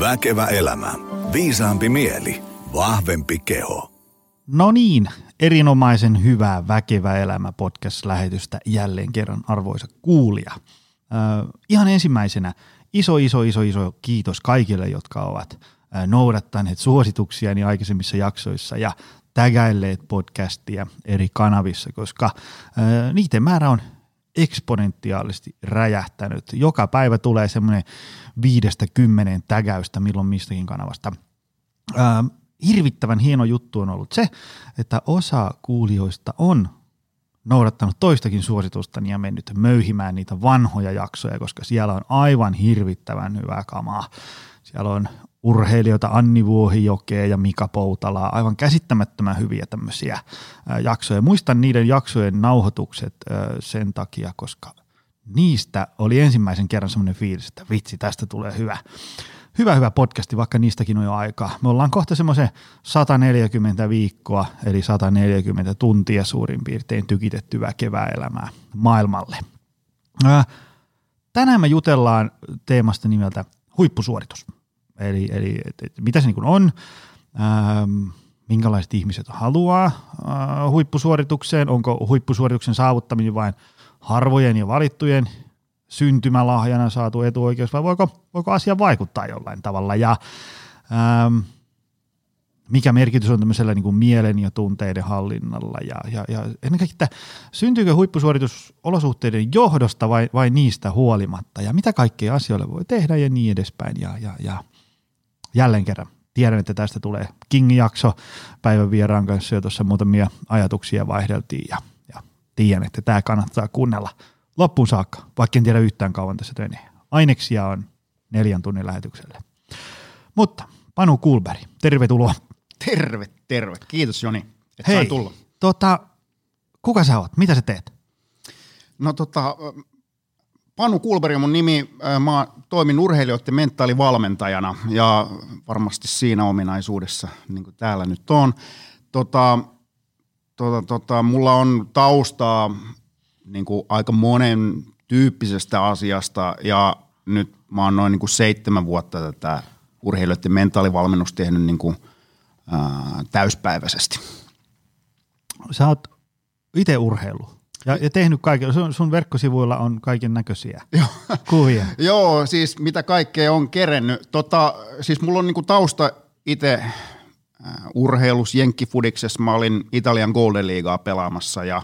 Väkevä elämä. Viisaampi mieli. Vahvempi keho. No niin, erinomaisen hyvää Väkevä elämä podcast-lähetystä jälleen kerran arvoisa kuulija. Ihan ensimmäisenä iso, iso, iso, iso kiitos kaikille, jotka ovat noudattaneet suosituksiani aikaisemmissa jaksoissa ja tägäilleet podcastia eri kanavissa, koska äh, niiden määrä on eksponentiaalisesti räjähtänyt. Joka päivä tulee semmoinen viidestä kymmenen tägäystä milloin mistäkin kanavasta. Ää, hirvittävän hieno juttu on ollut se, että osa kuulijoista on noudattanut toistakin suositustani ja mennyt möyhimään niitä vanhoja jaksoja, koska siellä on aivan hirvittävän hyvää kamaa. Siellä on urheilijoita Anni Vuohijokea ja Mika Poutalaa, aivan käsittämättömän hyviä tämmöisiä jaksoja. Muistan niiden jaksojen nauhoitukset sen takia, koska niistä oli ensimmäisen kerran semmoinen fiilis, että vitsi, tästä tulee hyvä. Hyvä, hyvä podcasti, vaikka niistäkin on jo aikaa. Me ollaan kohta semmoisen 140 viikkoa, eli 140 tuntia suurin piirtein tykitetty väkevää elämää maailmalle. Tänään me jutellaan teemasta nimeltä huippusuoritus – Eli, eli et, et, mitä se niin on, ähm, minkälaiset ihmiset haluaa äh, huippusuoritukseen, onko huippusuorituksen saavuttaminen vain harvojen ja valittujen syntymälahjana saatu etuoikeus vai voiko, voiko asia vaikuttaa jollain tavalla? Ja ähm, mikä merkitys on tämmöisellä niin kuin mielen ja tunteiden hallinnalla? Ja, ja, ja ennen kaikkea, syntyykö huippusuoritus olosuhteiden johdosta vai, vai niistä huolimatta? Ja mitä kaikkea asioille voi tehdä ja niin edespäin? Ja, ja, ja jälleen kerran tiedän, että tästä tulee King-jakso päivän vieraan kanssa jo tuossa muutamia ajatuksia vaihdeltiin ja, ja tiedän, että tämä kannattaa kuunnella loppuun saakka, vaikka en tiedä yhtään kauan tässä menee. Aineksia on neljän tunnin lähetykselle. Mutta Panu Kulberg, tervetuloa. Terve, terve. Kiitos Joni, että Hei, tulla. Tota, kuka sä oot? Mitä sä teet? No tota, Panu Kulberg on mun nimi. Mä toimin urheilijoiden mentaalivalmentajana ja varmasti siinä ominaisuudessa, niin kuin täällä nyt on. Tota, tota, tota, mulla on taustaa niin kuin aika monen tyyppisestä asiasta ja nyt mä oon noin niin kuin seitsemän vuotta tätä urheilijoiden mentaalivalmennusta tehnyt niin kuin, ää, täyspäiväisesti. Sä oot itse urheilu. Ja, ja tehnyt kaiken, sun, sun verkkosivuilla on kaiken näköisiä kuvia. Joo, siis mitä kaikkea on kerennyt. Tota, siis mulla on niinku tausta itse äh, urheilus Jenkkifudiksessa. Mä olin Italian Golden Leaguea pelaamassa ja,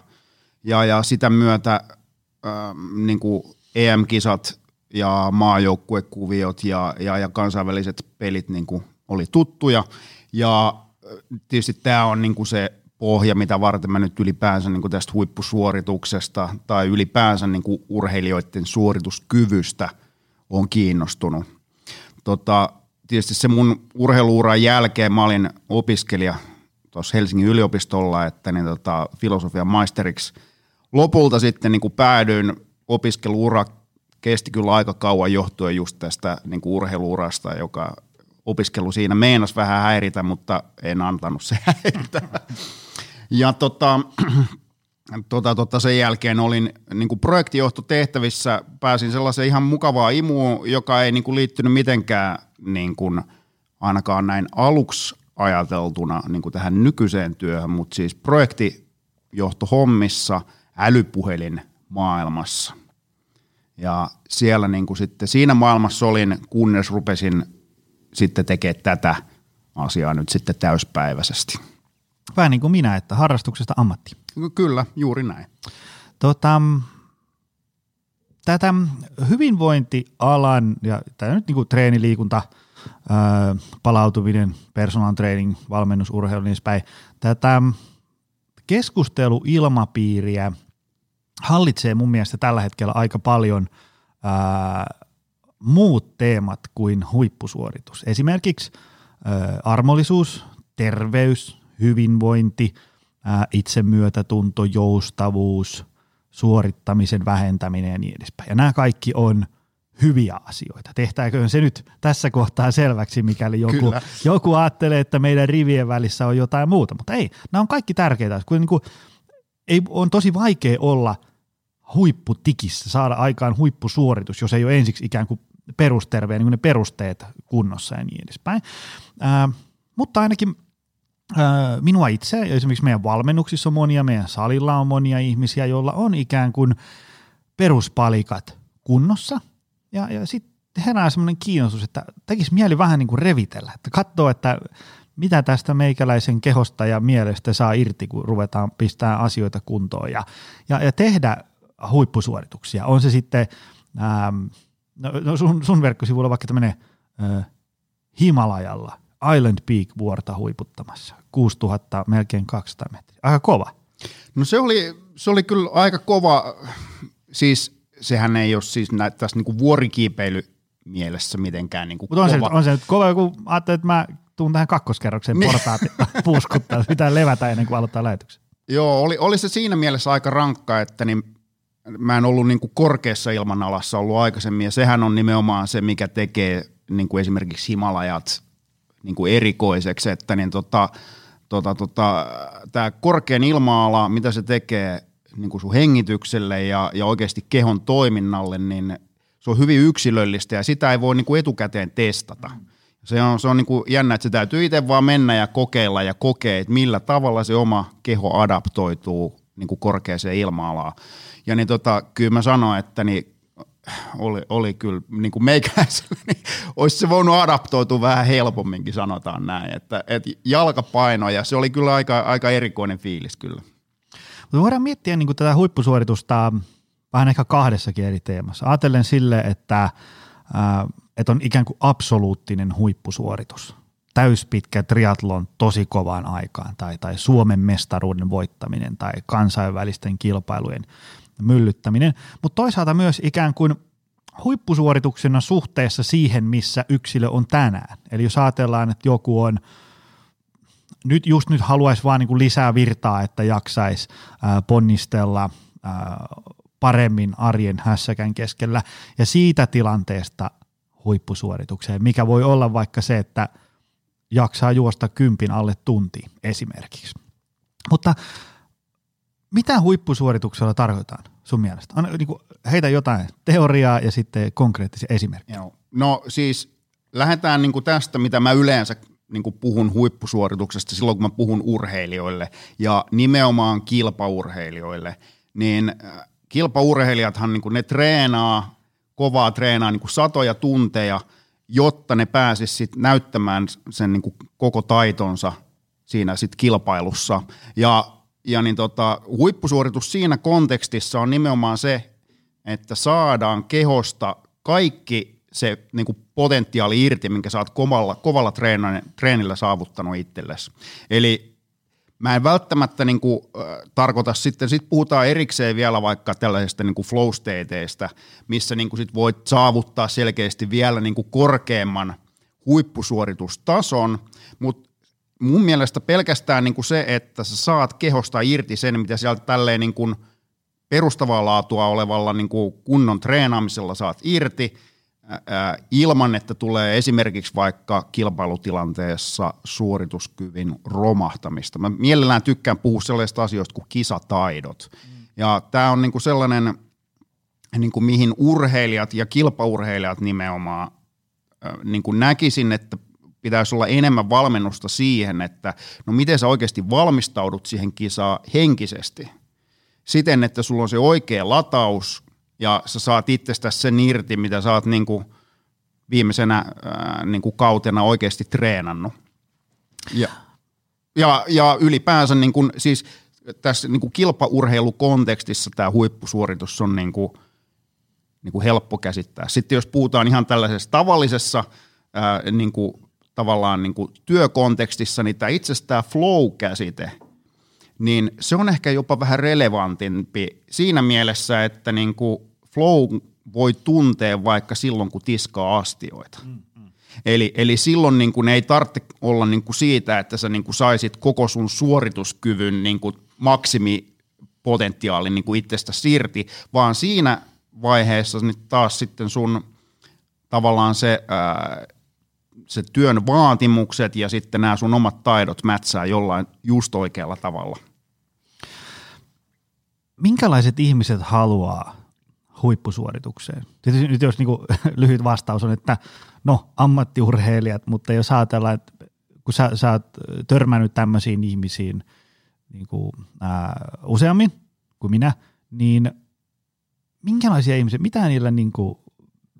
ja, ja sitä myötä äh, niinku EM-kisat ja maajoukkuekuviot ja, ja, ja kansainväliset pelit niinku oli tuttuja. Ja äh, tietysti tämä on niinku se pohja, mitä varten mä nyt ylipäänsä niin tästä huippusuorituksesta tai ylipäänsä niin urheilijoiden suorituskyvystä on kiinnostunut. Tota, tietysti se mun urheiluuran jälkeen mä olin opiskelija tuossa Helsingin yliopistolla, että niin tota, filosofian maisteriksi lopulta sitten niin päädyin opiskeluura kesti kyllä aika kauan johtuen just tästä niin urheiluurasta, joka opiskelu siinä meinas vähän häiritä, mutta en antanut se häiritä. Ja tota, tota, tota, sen jälkeen olin niin kuin projektijohtotehtävissä, pääsin sellaiseen ihan mukavaa imuun, joka ei niin kuin liittynyt mitenkään niin kuin, ainakaan näin aluksi ajateltuna niin kuin tähän nykyiseen työhön, mutta siis projektijohtohommissa älypuhelin maailmassa. Ja siellä niin kuin sitten siinä maailmassa olin, kunnes rupesin sitten tekemään tätä asiaa nyt sitten täyspäiväisesti. Vähän niin kuin minä, että harrastuksesta ammatti. Kyllä, juuri näin. Tota, tätä hyvinvointialan ja tämä nyt niin kuin treeniliikunta, ää, palautuminen, personal training, valmennus, urheilu, niin päin. Tätä keskusteluilmapiiriä hallitsee mun mielestä tällä hetkellä aika paljon ää, muut teemat kuin huippusuoritus. Esimerkiksi ää, armollisuus, terveys, hyvinvointi, ää, itsemyötätunto, joustavuus, suorittamisen vähentäminen ja niin edespäin. Ja nämä kaikki on hyviä asioita. Tehtäköön se nyt tässä kohtaa selväksi, mikäli joku, joku ajattelee, että meidän rivien välissä on jotain muuta. Mutta ei, nämä on kaikki tärkeitä. Kun niin kuin, ei, on tosi vaikea olla huipputikissä, saada aikaan huippusuoritus, jos ei ole ensiksi ikään kuin perusterve niin ne perusteet kunnossa ja niin edespäin. Ää, mutta ainakin minua itse, esimerkiksi meidän valmennuksissa on monia, meidän salilla on monia ihmisiä, joilla on ikään kuin peruspalikat kunnossa. Ja, ja sitten herää semmoinen kiinnostus, että tekisi mieli vähän niin kuin revitellä, että katsoo, että mitä tästä meikäläisen kehosta ja mielestä saa irti, kun ruvetaan pistää asioita kuntoon ja, ja, ja tehdä huippusuorituksia. On se sitten, ähm, no, sun, sun verkkosivuilla vaikka tämmöinen äh, Himalajalla Island Peak vuorta huiputtamassa, 6000, melkein 200 metriä. Aika kova. No se oli, se oli kyllä aika kova, siis sehän ei ole siis tässä niinku vuorikiipeily mielessä mitenkään niinku Mutta on, se, on se nyt kova, kun ajattelin, että mä tuun tähän kakkoskerrokseen niin. portaat puuskuttaa, pitää levätä ennen kuin aloittaa lähetyksen. Joo, oli, oli se siinä mielessä aika rankka, että niin mä en ollut niin kuin korkeassa ilmanalassa ollut aikaisemmin, ja sehän on nimenomaan se, mikä tekee niin kuin esimerkiksi Himalajat niin kuin erikoiseksi, että niin tota, tota, tota, tämä korkean ilma-ala, mitä se tekee niin kuin sun hengitykselle ja, ja oikeasti kehon toiminnalle, niin se on hyvin yksilöllistä ja sitä ei voi niin kuin etukäteen testata. Se on, se on niin kuin jännä, että se täytyy itse vaan mennä ja kokeilla ja kokea, että millä tavalla se oma keho adaptoituu niin kuin korkeaseen ilma-alaan. Ja niin tota, kyllä mä sanoin, että niin oli, oli kyllä niin kuin meikäläisellä, niin olisi se voinut adaptoitua vähän helpomminkin, sanotaan näin. Että, että jalkapaino, ja se oli kyllä aika, aika erikoinen fiilis kyllä. Mutta voidaan miettiä niin kuin tätä huippusuoritusta vähän ehkä kahdessakin eri teemassa. Ajatellen sille, että, ää, että on ikään kuin absoluuttinen huippusuoritus. Täyspitkä triatlon tosi kovaan aikaan tai, tai Suomen mestaruuden voittaminen tai kansainvälisten kilpailujen myllyttäminen, mutta toisaalta myös ikään kuin huippusuorituksena suhteessa siihen, missä yksilö on tänään. Eli jos ajatellaan, että joku on nyt just nyt haluaisi vaan niin kuin lisää virtaa, että jaksaisi ponnistella paremmin arjen hässäkän keskellä ja siitä tilanteesta huippusuoritukseen, mikä voi olla vaikka se, että jaksaa juosta kympin alle tunti esimerkiksi. Mutta mitä huippusuorituksella tarkoitetaan sun mielestä? Anna, niin kuin, heitä jotain teoriaa ja sitten konkreettisia esimerkkejä. Joo. No siis lähdetään niin kuin tästä, mitä mä yleensä niin kuin puhun huippusuorituksesta silloin, kun mä puhun urheilijoille ja nimenomaan kilpaurheilijoille, niin äh, kilpaurheilijathan niin kuin ne treenaa, kovaa treenaa niin kuin satoja tunteja, jotta ne pääsisivät näyttämään sen niin kuin koko taitonsa siinä sit kilpailussa. Ja ja niin tota, huippusuoritus siinä kontekstissa on nimenomaan se, että saadaan kehosta kaikki se niin kuin potentiaali irti, minkä sä oot kovalla, kovalla treenillä saavuttanut itsellesi. Eli mä en välttämättä niin kuin, äh, tarkoita sitten, sit puhutaan erikseen vielä vaikka tällaisesta niin kuin flow stateista, missä niin kuin sit voit saavuttaa selkeästi vielä niin kuin korkeamman huippusuoritustason, mutta mun mielestä pelkästään niin kuin se, että sä saat kehosta irti sen, mitä sieltä tälleen niin kuin perustavaa laatua olevalla niin kuin kunnon treenaamisella saat irti, ää, ilman, että tulee esimerkiksi vaikka kilpailutilanteessa suorituskyvyn romahtamista. Mä mielellään tykkään puhua sellaisista asioista kuin kisataidot. Mm. Ja tämä on niin kuin sellainen, niin kuin mihin urheilijat ja kilpaurheilijat nimenomaan niin kuin näkisin, että pitäisi olla enemmän valmennusta siihen, että no miten sä oikeasti valmistaudut siihen kisaan henkisesti. Siten, että sulla on se oikea lataus ja sä saat itsestäsi sen irti, mitä sä oot niin kuin viimeisenä ää, niin kuin kautena oikeasti treenannut. Ja, ja, ja ylipäänsä niin kuin, siis tässä niin kuin kilpaurheilukontekstissa tämä huippusuoritus on niin kuin, niin kuin helppo käsittää. Sitten jos puhutaan ihan tällaisessa tavallisessa ää, niin kuin tavallaan niin kuin työkontekstissa, niin tämä itse tämä flow-käsite, niin se on ehkä jopa vähän relevantimpi siinä mielessä, että niin kuin flow voi tuntea vaikka silloin, kun tiskaa astioita. Mm, mm. Eli, eli silloin niin kuin ei tarvitse olla niin kuin siitä, että sä niin kuin saisit koko sun suorituskyvyn niin kuin maksimipotentiaalin niin kuin itsestä irti, vaan siinä vaiheessa niin taas sitten sun tavallaan se ää, se työn vaatimukset ja sitten nämä sun omat taidot mätsää jollain just oikealla tavalla. Minkälaiset ihmiset haluaa huippusuoritukseen? Tietysti nyt jos niin kuin, lyhyt vastaus on, että no ammattiurheilijat, mutta jos ajatellaan, että kun sä, sä oot törmännyt tämmöisiin ihmisiin niin kuin, ää, useammin kuin minä, niin minkälaisia ihmisiä, mitä niillä niin kuin,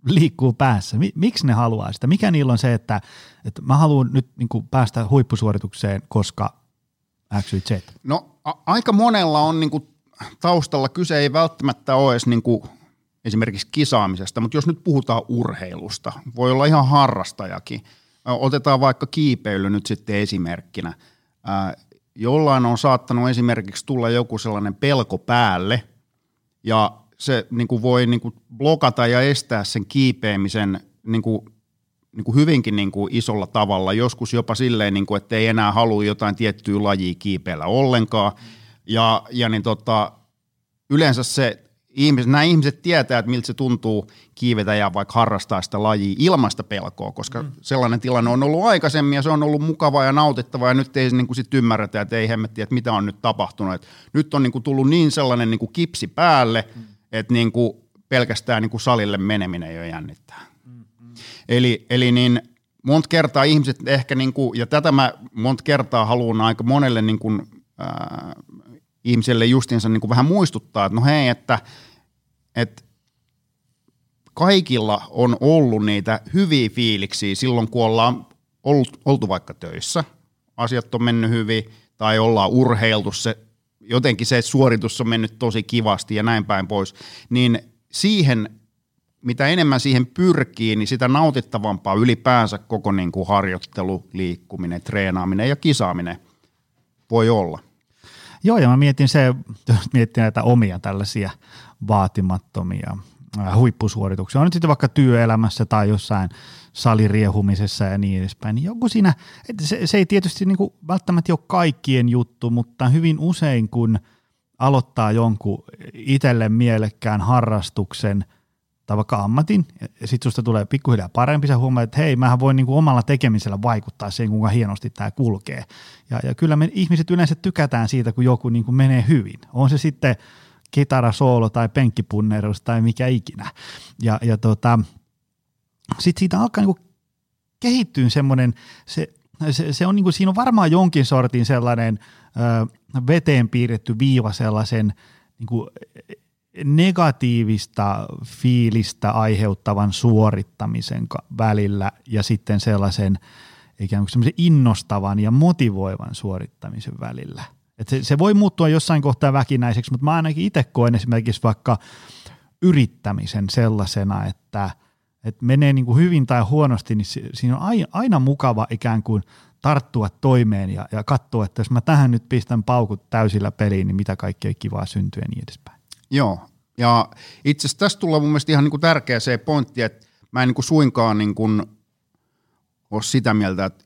liikkuu päässä? Miksi ne haluaa sitä? Mikä niillä on se, että, että mä haluan nyt niin kuin, päästä huippusuoritukseen, koska X, Y, Z? No a- aika monella on niin kuin, taustalla kyse ei välttämättä ole edes niin kuin, esimerkiksi kisaamisesta, mutta jos nyt puhutaan urheilusta, voi olla ihan harrastajakin. Otetaan vaikka kiipeily nyt sitten esimerkkinä. jollain on saattanut esimerkiksi tulla joku sellainen pelko päälle, ja se niin kuin voi niin kuin blokata ja estää sen kiipeämisen niin kuin, niin kuin hyvinkin niin kuin isolla tavalla, joskus jopa silleen, niin kuin, että ei enää halua jotain tiettyä lajia kiipeillä ollenkaan. Ja, ja niin tota, yleensä se ihmiset, nämä ihmiset tietää, että miltä se tuntuu kiivetä ja vaikka harrastaa sitä lajia ilmasta pelkoa, koska mm. sellainen tilanne on ollut aikaisemmin ja se on ollut mukavaa ja nautittavaa ja nyt ei niin kuin sit ymmärretä, että ei hemmetti, että mitä on nyt tapahtunut. Että nyt on niin kuin tullut niin sellainen niin kuin kipsi päälle, mm että niin kuin pelkästään niin kuin salille meneminen jo jännittää. Mm-hmm. Eli, eli niin monta kertaa ihmiset ehkä, niin kuin, ja tätä mä monta kertaa haluan aika monelle niin kuin, äh, ihmiselle justiinsa niin kuin vähän muistuttaa, että no hei, että, että kaikilla on ollut niitä hyviä fiiliksiä silloin, kun ollaan ollut, oltu vaikka töissä, asiat on mennyt hyvin, tai ollaan urheiltu se jotenkin se suoritus on mennyt tosi kivasti ja näin päin pois, niin siihen, mitä enemmän siihen pyrkii, niin sitä nautittavampaa ylipäänsä koko niin kuin harjoittelu, liikkuminen, treenaaminen ja kisaaminen voi olla. Joo, ja mä mietin se, jos miettii näitä omia tällaisia vaatimattomia huippusuorituksia, on nyt sitten vaikka työelämässä tai jossain saliriehumisessa ja niin edespäin, niin joku siinä, se, se ei tietysti niin kuin välttämättä ole kaikkien juttu, mutta hyvin usein kun aloittaa jonkun itselle mielekkään harrastuksen tai vaikka ammatin, ja sitten susta tulee pikkuhiljaa parempi, sä huomaat, että hei, mähän voin niin kuin omalla tekemisellä vaikuttaa siihen, kuinka hienosti tämä kulkee. Ja, ja kyllä me ihmiset yleensä tykätään siitä, kun joku niin kuin menee hyvin. On se sitten kitara, soolo tai penkkipunnerus tai mikä ikinä. Ja, ja tota, sitten siitä alkaa niinku kehittyä semmoinen, se, se, se on niinku, siinä on varmaan jonkin sortin sellainen ö, veteen piirretty viiva sellaisen niinku, negatiivista fiilistä aiheuttavan suorittamisen välillä ja sitten sellaisen ikään kuin innostavan ja motivoivan suorittamisen välillä. Et se, se voi muuttua jossain kohtaa väkinäiseksi, mutta mä ainakin itse koen esimerkiksi vaikka yrittämisen sellaisena, että – että menee niin kuin hyvin tai huonosti, niin siinä on aina, aina mukava ikään kuin tarttua toimeen ja, ja katsoa, että jos mä tähän nyt pistän paukut täysillä peliin, niin mitä kaikkea kivaa syntyy ja niin edespäin. Joo, ja itse asiassa tässä tulee mun mielestä ihan niin kuin tärkeä se pointti, että mä en niin kuin suinkaan niin kuin ole sitä mieltä, että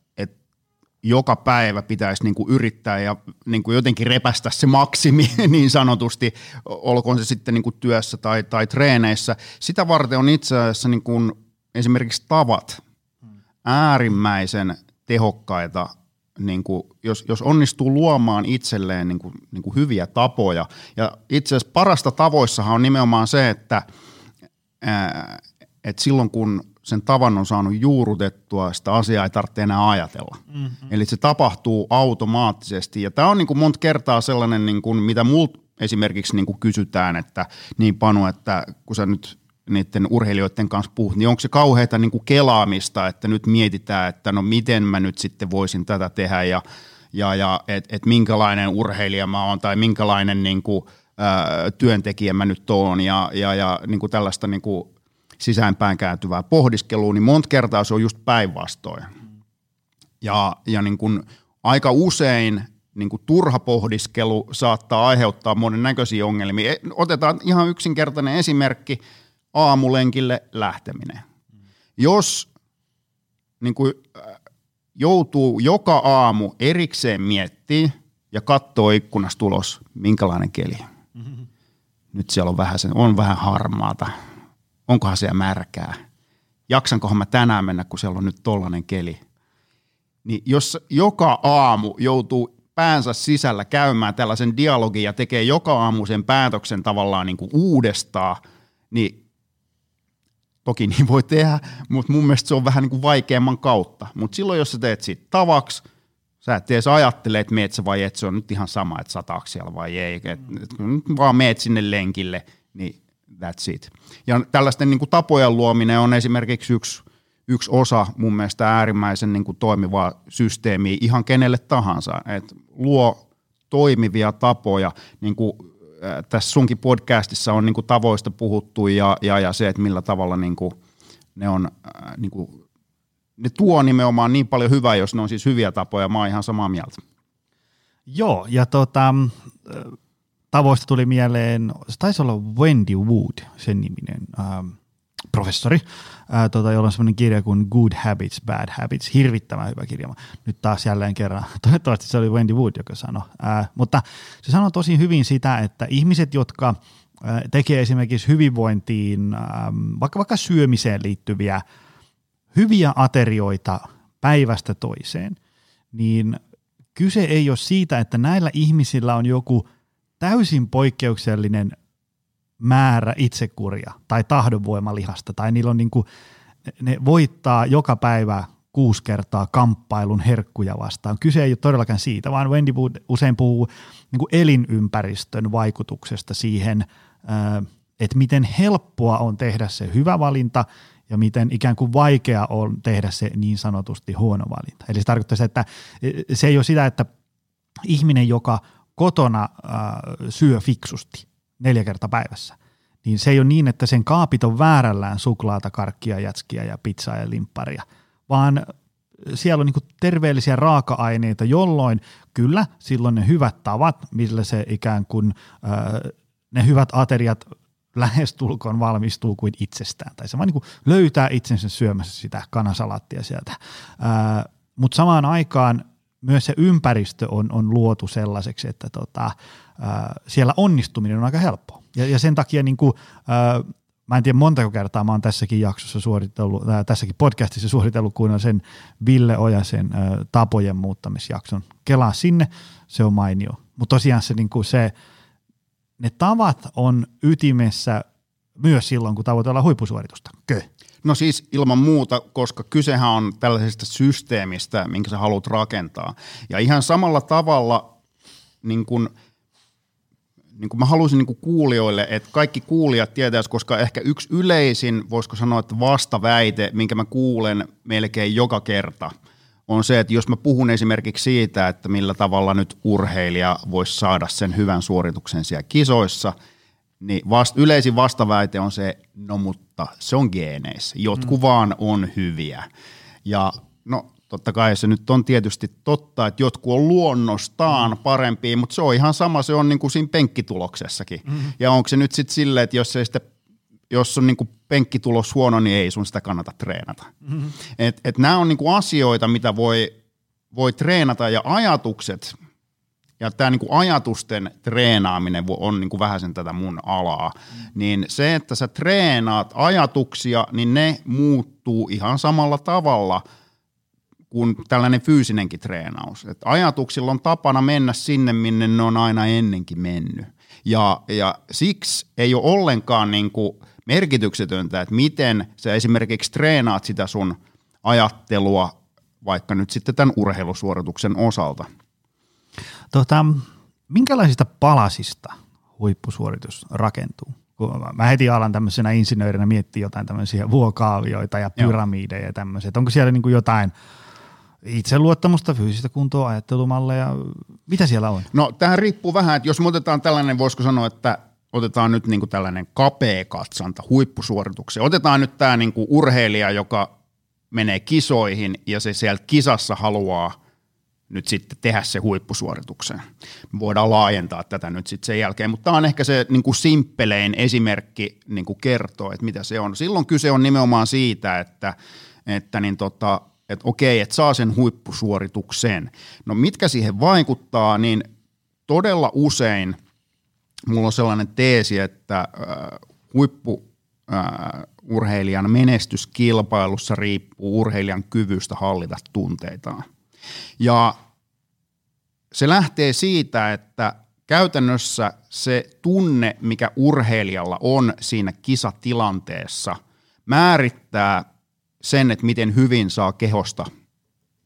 joka päivä pitäisi niin kuin yrittää ja niin kuin jotenkin repästä se maksimi niin sanotusti, olkoon se sitten niin kuin työssä tai, tai treeneissä. Sitä varten on itse asiassa niin kuin esimerkiksi tavat äärimmäisen tehokkaita, niin kuin, jos, jos onnistuu luomaan itselleen niin kuin, niin kuin hyviä tapoja. Ja itse asiassa parasta tavoissahan on nimenomaan se, että, että silloin kun sen tavan on saanut juurutettua, sitä asiaa ei tarvitse enää ajatella. Mm-hmm. Eli se tapahtuu automaattisesti. Ja tämä on niin kuin monta kertaa sellainen, niin kuin, mitä multa esimerkiksi niin kuin kysytään, että niin Panu, että kun sä nyt niiden urheilijoiden kanssa puhut, niin onko se kauheata niin kuin kelaamista, että nyt mietitään, että no miten mä nyt sitten voisin tätä tehdä ja, ja, ja että et minkälainen urheilija mä oon tai minkälainen niin kuin, ää, työntekijä mä nyt oon ja, ja, ja niin kuin tällaista niin kuin sisäänpäin kääntyvää pohdiskelua, niin monta kertaa se on just päinvastoin. Ja, ja niin kuin aika usein niin kuin turha pohdiskelu saattaa aiheuttaa monennäköisiä ongelmia. E, otetaan ihan yksinkertainen esimerkki, aamulenkille lähteminen. Jos niin kuin, joutuu joka aamu erikseen miettimään ja katsoo ikkunasta tulos, minkälainen keli. Mm-hmm. Nyt siellä on vähän, sen, on vähän harmaata onkohan siellä märkää, jaksankohan mä tänään mennä, kun siellä on nyt tollainen keli. Niin jos joka aamu joutuu päänsä sisällä käymään tällaisen dialogin ja tekee joka aamu sen päätöksen tavallaan niin kuin uudestaan, niin toki niin voi tehdä, mutta mun mielestä se on vähän niin kuin vaikeamman kautta. Mutta silloin, jos sä teet siitä tavaksi, sä et edes ajattele, että meet sä vai et, se on nyt ihan sama, että sataako siellä vai ei. Et, et, kun nyt vaan meet sinne lenkille, niin that's it. Ja tällaisten niin kuin tapojen luominen on esimerkiksi yksi, yksi osa mun mielestä äärimmäisen niin kuin toimivaa systeemiä ihan kenelle tahansa. Et luo toimivia tapoja, niin kuin tässä sunkin podcastissa on niin kuin tavoista puhuttu ja, ja, ja se, että millä tavalla niin kuin ne on niin kuin, ne tuo nimenomaan niin paljon hyvää, jos ne on siis hyviä tapoja, mä oon ihan samaa mieltä. Joo, ja tota, tavoista tuli mieleen, se taisi olla Wendy Wood, sen niminen ähm, professori, äh, tota, jolla on semmoinen kirja kuin Good Habits, Bad Habits, hirvittävän hyvä kirja. Nyt taas jälleen kerran, toivottavasti se oli Wendy Wood, joka sanoi. Äh, mutta se sanoi tosi hyvin sitä, että ihmiset, jotka äh, tekee esimerkiksi hyvinvointiin, äh, vaikka, vaikka syömiseen liittyviä hyviä aterioita päivästä toiseen, niin kyse ei ole siitä, että näillä ihmisillä on joku täysin poikkeuksellinen määrä itsekuria tai tahdonvoimalihasta, tai niillä on niin kuin, ne voittaa joka päivä kuusi kertaa kamppailun herkkuja vastaan. Kyse ei ole todellakaan siitä, vaan Wendy Wood usein puhuu niin kuin elinympäristön vaikutuksesta siihen, että miten helppoa on tehdä se hyvä valinta ja miten ikään kuin vaikea on tehdä se niin sanotusti huono valinta. Eli se tarkoittaa se, että se ei ole sitä, että ihminen, joka kotona äh, syö fiksusti neljä kertaa päivässä, niin se ei ole niin, että sen kaapit on väärällään suklaata, karkkia, jätskiä ja pizzaa ja limpparia, vaan siellä on niin terveellisiä raaka-aineita, jolloin kyllä silloin ne hyvät tavat, millä se ikään kuin äh, ne hyvät ateriat lähestulkoon valmistuu kuin itsestään. Tai se vaan niin löytää itsensä syömässä sitä kanasalaattia sieltä. Mutta samaan aikaan myös se ympäristö on, on luotu sellaiseksi, että tota, ää, siellä onnistuminen on aika helppoa. Ja, ja sen takia niin kuin, ää, mä en tiedä montako kertaa mä oon tässäkin jaksossa suoritellut, ää, tässäkin podcastissa suoritellut, on sen Ville Ojasen ää, tapojen muuttamisjakson. Kelaa sinne, se on mainio. Mutta tosiaan se, niin se, ne tavat on ytimessä myös silloin, kun tavoitellaan huippusuoritusta. Kö? No siis ilman muuta, koska kysehän on tällaisesta systeemistä, minkä sä haluat rakentaa. Ja ihan samalla tavalla, niin kuin, niin mä haluaisin niin kuin kuulijoille, että kaikki kuulijat tietäisivät, koska ehkä yksi yleisin, voisiko sanoa, että vastaväite, minkä mä kuulen melkein joka kerta, on se, että jos mä puhun esimerkiksi siitä, että millä tavalla nyt urheilija voisi saada sen hyvän suorituksen siellä kisoissa – niin vast, yleisin vastaväite on se, no mutta se on geeneissä, jotkut mm. vaan on hyviä. Ja no totta kai se nyt on tietysti totta, että jotkut on luonnostaan mm. parempia, mutta se on ihan sama, se on niin kuin siinä penkkituloksessakin. Mm. Ja onko se nyt sitten silleen, että jos, ei sitä, jos on niin kuin penkkitulos huono, niin ei sun sitä kannata treenata. Mm. Et, et nämä on niin kuin asioita, mitä voi, voi treenata ja ajatukset – ja tämä niinku ajatusten treenaaminen on niinku vähän sen tätä mun alaa, mm. niin se, että sä treenaat ajatuksia, niin ne muuttuu ihan samalla tavalla kuin tällainen fyysinenkin treenaus. Et ajatuksilla on tapana mennä sinne, minne ne on aina ennenkin mennyt. Ja, ja siksi ei ole ollenkaan niinku merkityksetöntä, että miten sä esimerkiksi treenaat sitä sun ajattelua vaikka nyt sitten tämän urheilusuorituksen osalta – Tota, minkälaisista palasista huippusuoritus rakentuu? Kun mä heti alan tämmöisenä insinöörinä miettiä jotain tämmöisiä vuokaavioita ja pyramideja ja tämmöisiä. Onko siellä niin kuin jotain itseluottamusta, fyysistä kuntoa, ajattelumalleja? Mitä siellä on? No tähän riippuu vähän, että jos me otetaan tällainen, voisiko sanoa, että otetaan nyt niin kuin tällainen kapea katsanta huippusuoritukseen. Otetaan nyt tämä niin kuin urheilija, joka menee kisoihin ja se sieltä kisassa haluaa – nyt sitten tehdä se huippusuorituksen. Me voidaan laajentaa tätä nyt sitten sen jälkeen, mutta tämä on ehkä se niin kuin simppelein esimerkki niin kuin kertoo, että mitä se on. Silloin kyse on nimenomaan siitä, että, että niin tota, että okei, että saa sen huippusuorituksen. No mitkä siihen vaikuttaa, niin todella usein mulla on sellainen teesi, että äh, huippu äh, urheilijan menestys kilpailussa riippuu urheilijan kyvystä hallita tunteitaan – ja se lähtee siitä, että käytännössä se tunne, mikä urheilijalla on siinä kisatilanteessa, määrittää sen, että miten hyvin saa kehosta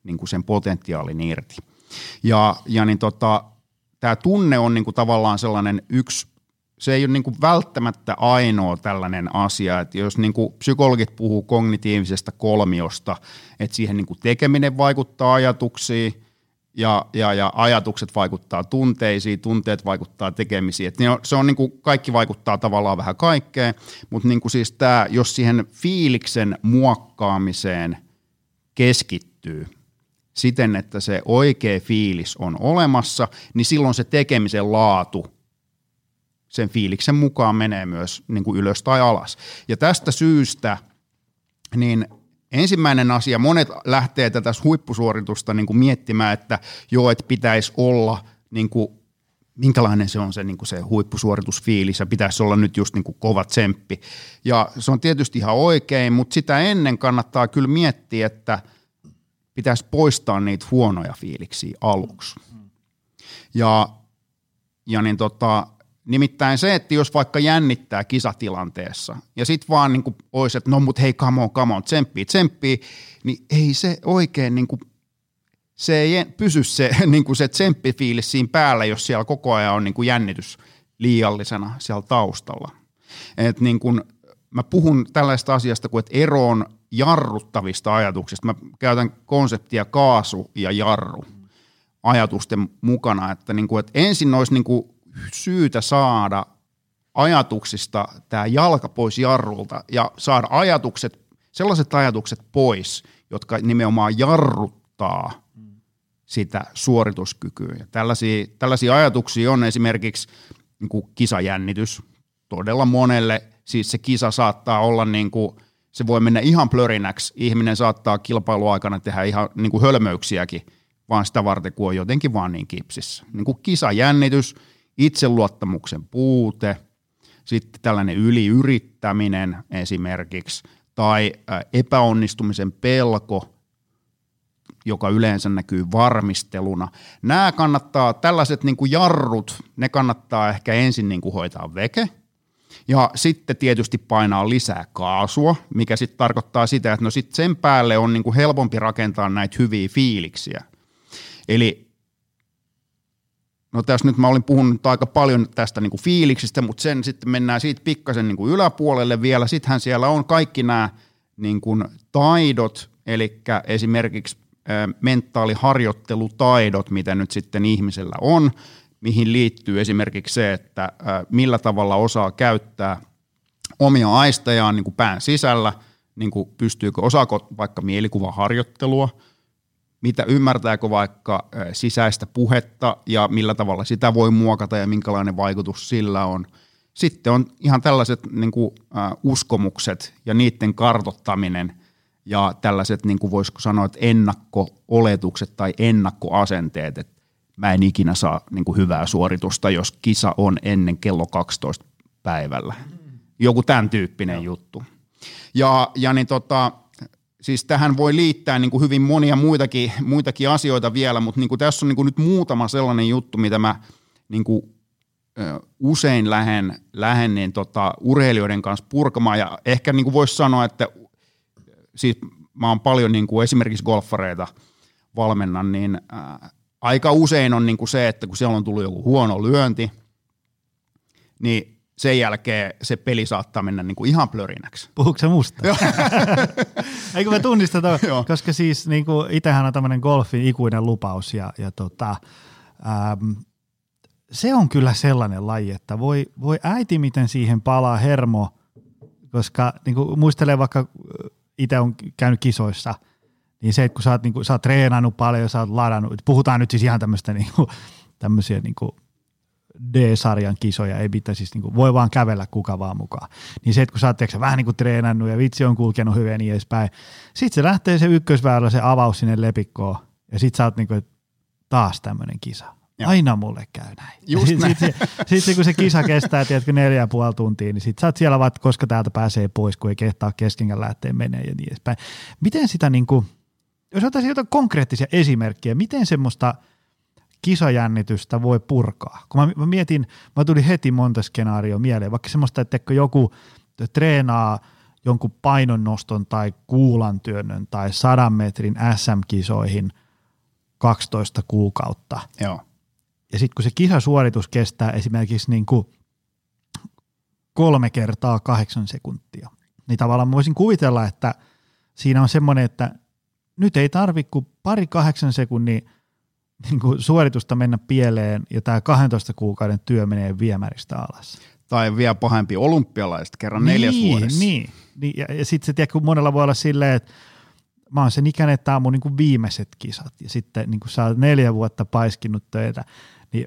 niin kuin sen potentiaalin irti. Ja, ja niin tota, tämä tunne on niin kuin tavallaan sellainen yksi, se ei ole niin kuin välttämättä ainoa tällainen asia, että jos niin kuin psykologit puhuu kognitiivisesta kolmiosta, että siihen niin kuin tekeminen vaikuttaa ajatuksiin, ja, ja, ja ajatukset vaikuttaa tunteisiin, tunteet vaikuttaa tekemisiin. Et se on niin kuin, kaikki vaikuttaa tavallaan vähän kaikkeen, mutta niin kuin siis tämä, jos siihen fiiliksen muokkaamiseen keskittyy siten, että se oikea fiilis on olemassa, niin silloin se tekemisen laatu sen fiiliksen mukaan menee myös niin kuin ylös tai alas. Ja tästä syystä niin Ensimmäinen asia, monet lähtee tätä huippusuoritusta niin kuin miettimään, että joo, että pitäisi olla niin kuin, minkälainen se on se, niin kuin se huippusuoritusfiilis ja pitäisi olla nyt just niin kuin kova tsemppi. Ja se on tietysti ihan oikein, mutta sitä ennen kannattaa kyllä miettiä, että pitäisi poistaa niitä huonoja fiiliksiä aluksi. Ja, ja niin tota, Nimittäin se, että jos vaikka jännittää kisatilanteessa ja sitten vaan niin olisi, että no mut hei come on, come on, tsemppii, tsemppii, niin ei se oikein niin kuin, se ei pysy se, niin kuin se tsemppifiilis siinä päällä, jos siellä koko ajan on niin kuin jännitys liiallisena siellä taustalla. Et niin kuin, mä puhun tällaista asiasta kuin, että eroon jarruttavista ajatuksista. Mä käytän konseptia kaasu ja jarru ajatusten mukana, että, niin kuin, että ensin olisi niin kuin syytä saada ajatuksista tämä jalka pois jarrulta ja saada ajatukset, sellaiset ajatukset pois, jotka nimenomaan jarruttaa sitä suorituskykyä. Ja tällaisia, tällaisia ajatuksia on esimerkiksi niin kuin kisajännitys. Todella monelle siis se kisa saattaa olla niin kuin, se voi mennä ihan plörinäksi. Ihminen saattaa kilpailuaikana tehdä ihan niin kuin hölmöyksiäkin, vaan sitä varten, kun on jotenkin vaan niin kipsissä. Niin kuin kisajännitys – itseluottamuksen puute, sitten tällainen yliyrittäminen esimerkiksi, tai epäonnistumisen pelko, joka yleensä näkyy varmisteluna. Nämä kannattaa, tällaiset niin kuin jarrut, ne kannattaa ehkä ensin niin kuin hoitaa veke, ja sitten tietysti painaa lisää kaasua, mikä sitten tarkoittaa sitä, että no sitten sen päälle on niin kuin helpompi rakentaa näitä hyviä fiiliksiä. Eli No tässä nyt mä olin puhunut aika paljon tästä niin kuin fiiliksistä, mutta sen sitten mennään siitä pikkasen niin kuin yläpuolelle vielä. Sittenhän siellä on kaikki nämä niin kuin taidot, eli esimerkiksi mentaaliharjoittelutaidot, mitä nyt sitten ihmisellä on, mihin liittyy esimerkiksi se, että millä tavalla osaa käyttää omia aistejaan niin kuin pään sisällä, niin kuin pystyykö, osaako vaikka mielikuvaharjoittelua – mitä ymmärtääkö vaikka sisäistä puhetta ja millä tavalla sitä voi muokata ja minkälainen vaikutus sillä on. Sitten on ihan tällaiset niin kuin, äh, uskomukset ja niiden kartottaminen ja tällaiset, niin kuin voisiko sanoa, että ennakko-oletukset tai ennakkoasenteet, että mä en ikinä saa niin kuin hyvää suoritusta, jos kisa on ennen kello 12 päivällä. Joku tämän tyyppinen no. juttu. Ja, ja niin tota, siis tähän voi liittää niin kuin hyvin monia muitakin, muitakin asioita vielä, mutta niin kuin tässä on niin kuin nyt muutama sellainen juttu, mitä mä niin kuin, ö, usein lähden, lähden niin tota, urheilijoiden kanssa purkamaan. Ja ehkä niin kuin voisi sanoa, että siis mä oon paljon niin kuin esimerkiksi golfareita valmennan, niin aika usein on niin kuin se, että kun siellä on tullut joku huono lyönti, niin sen jälkeen se peli saattaa mennä niin kuin ihan plörinäksi. Puhuuko se musta? Eikö me tunnisteta, koska siis niin kuin itsehän on tämmöinen golfin ikuinen lupaus ja, ja tota, äm, se on kyllä sellainen laji, että voi, voi äiti miten siihen palaa hermo, koska niin kuin muistelee vaikka itse on käynyt kisoissa, niin se, että kun sä oot, niin kuin, sä oot treenannut paljon, sä oot ladannut, puhutaan nyt siis ihan tämmöistä niin kuin, tämmöisiä niin kuin D-sarjan kisoja, ei pitää siis niin kuin, voi vaan kävellä kuka vaan mukaan. Niin se, että kun sä oot vähän niin kuin treenannut ja vitsi on kulkenut hyvin ja niin edespäin, sit se lähtee se ykkösväylä, se avaus sinne lepikkoon ja sit sä oot niin kuin, taas tämmöinen kisa. Ja. Aina mulle käy näin. Just sitten sit, sit, sit, kun se kisa kestää tiedätkö, neljä ja puoli tuntia, niin sit sä oot siellä vaan, koska täältä pääsee pois, kun ei kehtaa keskenkään lähteä menee ja niin edespäin. Miten sitä niin kuin, jos ottaisin jotain konkreettisia esimerkkejä, miten semmoista kisajännitystä voi purkaa? Kun mä, mä mietin, mä tuli heti monta skenaario mieleen, vaikka semmoista, että joku treenaa jonkun painonnoston tai kuulantyönnön tai sadan metrin SM-kisoihin 12 kuukautta. Joo. Ja sitten kun se kisasuoritus kestää esimerkiksi niin kuin kolme kertaa kahdeksan sekuntia, niin tavallaan mä voisin kuvitella, että siinä on semmoinen, että nyt ei tarvitse kuin pari kahdeksan sekunnin niin kuin suoritusta mennä pieleen ja tämä 12 kuukauden työ menee viemäristä alas. Tai vielä pahempi olympialaiset kerran niin, neljäs vuodessa. Niin, niin. ja, ja sitten se tiedä, kun monella voi olla silleen, että mä oon sen ikäinen, että tämä on mun niin kuin viimeiset kisat ja sitten niin kuin sä oot neljä vuotta paiskinut töitä, niin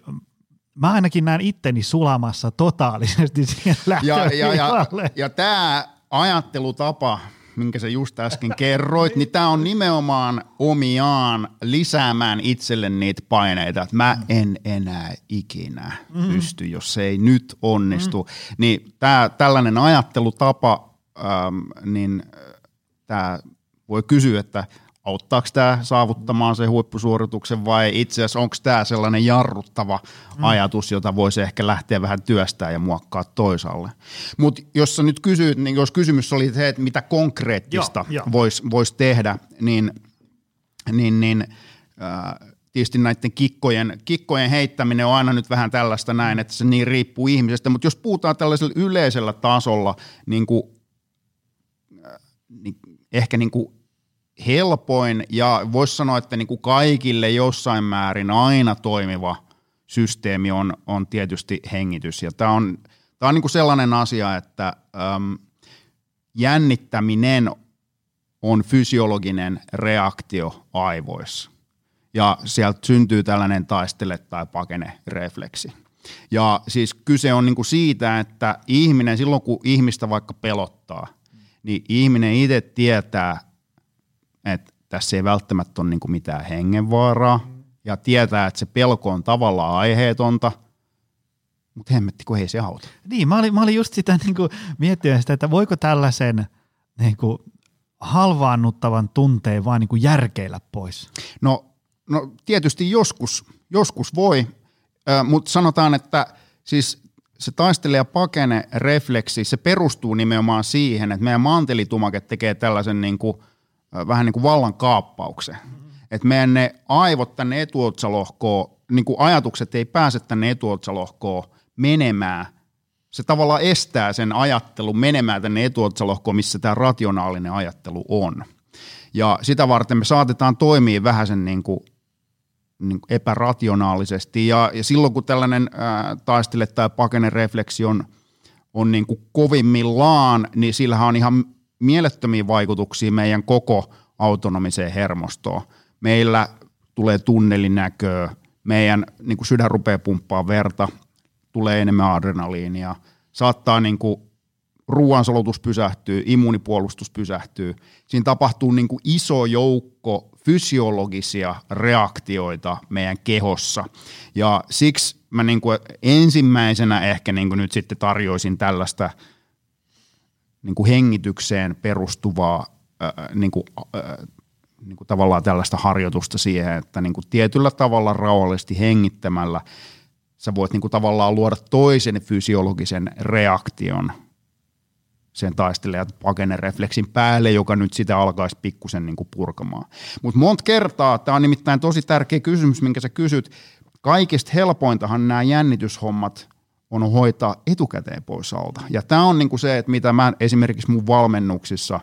mä ainakin näen itteni sulamassa totaalisesti siellä ja, ja, ja, ja tämä ajattelutapa, minkä sä just äsken kerroit, niin tämä on nimenomaan omiaan lisäämään itselle niitä paineita, että mä en enää ikinä mm. pysty, jos se ei nyt onnistu. Mm. Niin tää, tällainen ajattelutapa, ähm, niin tämä voi kysyä, että – auttaako tämä saavuttamaan se huippusuorituksen vai itse asiassa onko tämä sellainen jarruttava mm. ajatus, jota voisi ehkä lähteä vähän työstää ja muokkaa toisaalle. Mutta jos sä nyt kysyt, niin jos kysymys oli se, että mitä konkreettista voisi vois tehdä, niin, niin, niin äh, tietysti näiden kikkojen, kikkojen heittäminen on aina nyt vähän tällaista näin, että se niin riippuu ihmisestä, mutta jos puhutaan tällaisella yleisellä tasolla, niin kuin, äh, niin ehkä niin kuin helpoin ja voisi sanoa, että niin kuin kaikille jossain määrin aina toimiva systeemi on, on tietysti hengitys. Ja tämä on, tämä on niin kuin sellainen asia, että äm, jännittäminen on fysiologinen reaktio aivoissa. Ja sieltä syntyy tällainen taistele tai pakene refleksi. Ja siis kyse on niin kuin siitä, että ihminen, silloin kun ihmistä vaikka pelottaa, niin ihminen itse tietää, että tässä ei välttämättä ole niin kuin mitään hengenvaaraa ja tietää, että se pelko on tavallaan aiheetonta, mutta hemmetti, kun ei se auta. Niin, mä olin, mä olin just sitä niin kuin miettinyt sitä, että voiko tällaisen niin kuin halvaannuttavan tunteen vaan niin kuin järkeillä pois? No, no tietysti joskus, joskus voi, mutta sanotaan, että siis se taistele ja pakene refleksi, se perustuu nimenomaan siihen, että meidän mantelitumake tekee tällaisen niin kuin – vähän niin kuin vallan kaappauksen. Mm-hmm. Että meidän ne aivot tänne etuotsalohkoon, niin kuin ajatukset ei pääse tänne etuotsalohkoon menemään. Se tavallaan estää sen ajattelun menemään tänne etuotsalohkoon, missä tämä rationaalinen ajattelu on. Ja sitä varten me saatetaan toimia vähän sen niin kuin, niin kuin epärationaalisesti. Ja, ja silloin kun tällainen ää, taistele tai pakene refleksi on, on niin kuin kovimmillaan, niin sillähän on ihan mielettömiä vaikutuksia meidän koko autonomiseen hermostoon. Meillä tulee tunnelinäköä, meidän niin kuin sydän rupeaa pumppaa verta, tulee enemmän adrenaliinia, saattaa niin kuin ruoansolutus pysähtyy, immunipuolustus pysähtyy. Siinä tapahtuu niin kuin iso joukko fysiologisia reaktioita meidän kehossa. Ja siksi mä niin kuin ensimmäisenä ehkä niin kuin nyt sitten tarjoisin tällaista – niin kuin hengitykseen perustuvaa ää, niin kuin, niin kuin tavallaan tällaista harjoitusta siihen, että niin kuin tietyllä tavalla rauhallisesti hengittämällä sä voit niin kuin tavallaan luoda toisen fysiologisen reaktion sen taistelejan pakenerefleksin päälle, joka nyt sitä alkaisi pikkusen niin kuin purkamaan. Mutta monta kertaa, tämä on nimittäin tosi tärkeä kysymys, minkä sä kysyt, kaikista helpointahan nämä jännityshommat on hoitaa etukäteen pois alta. Ja tämä on niinku se, että mitä mä esimerkiksi mun valmennuksissa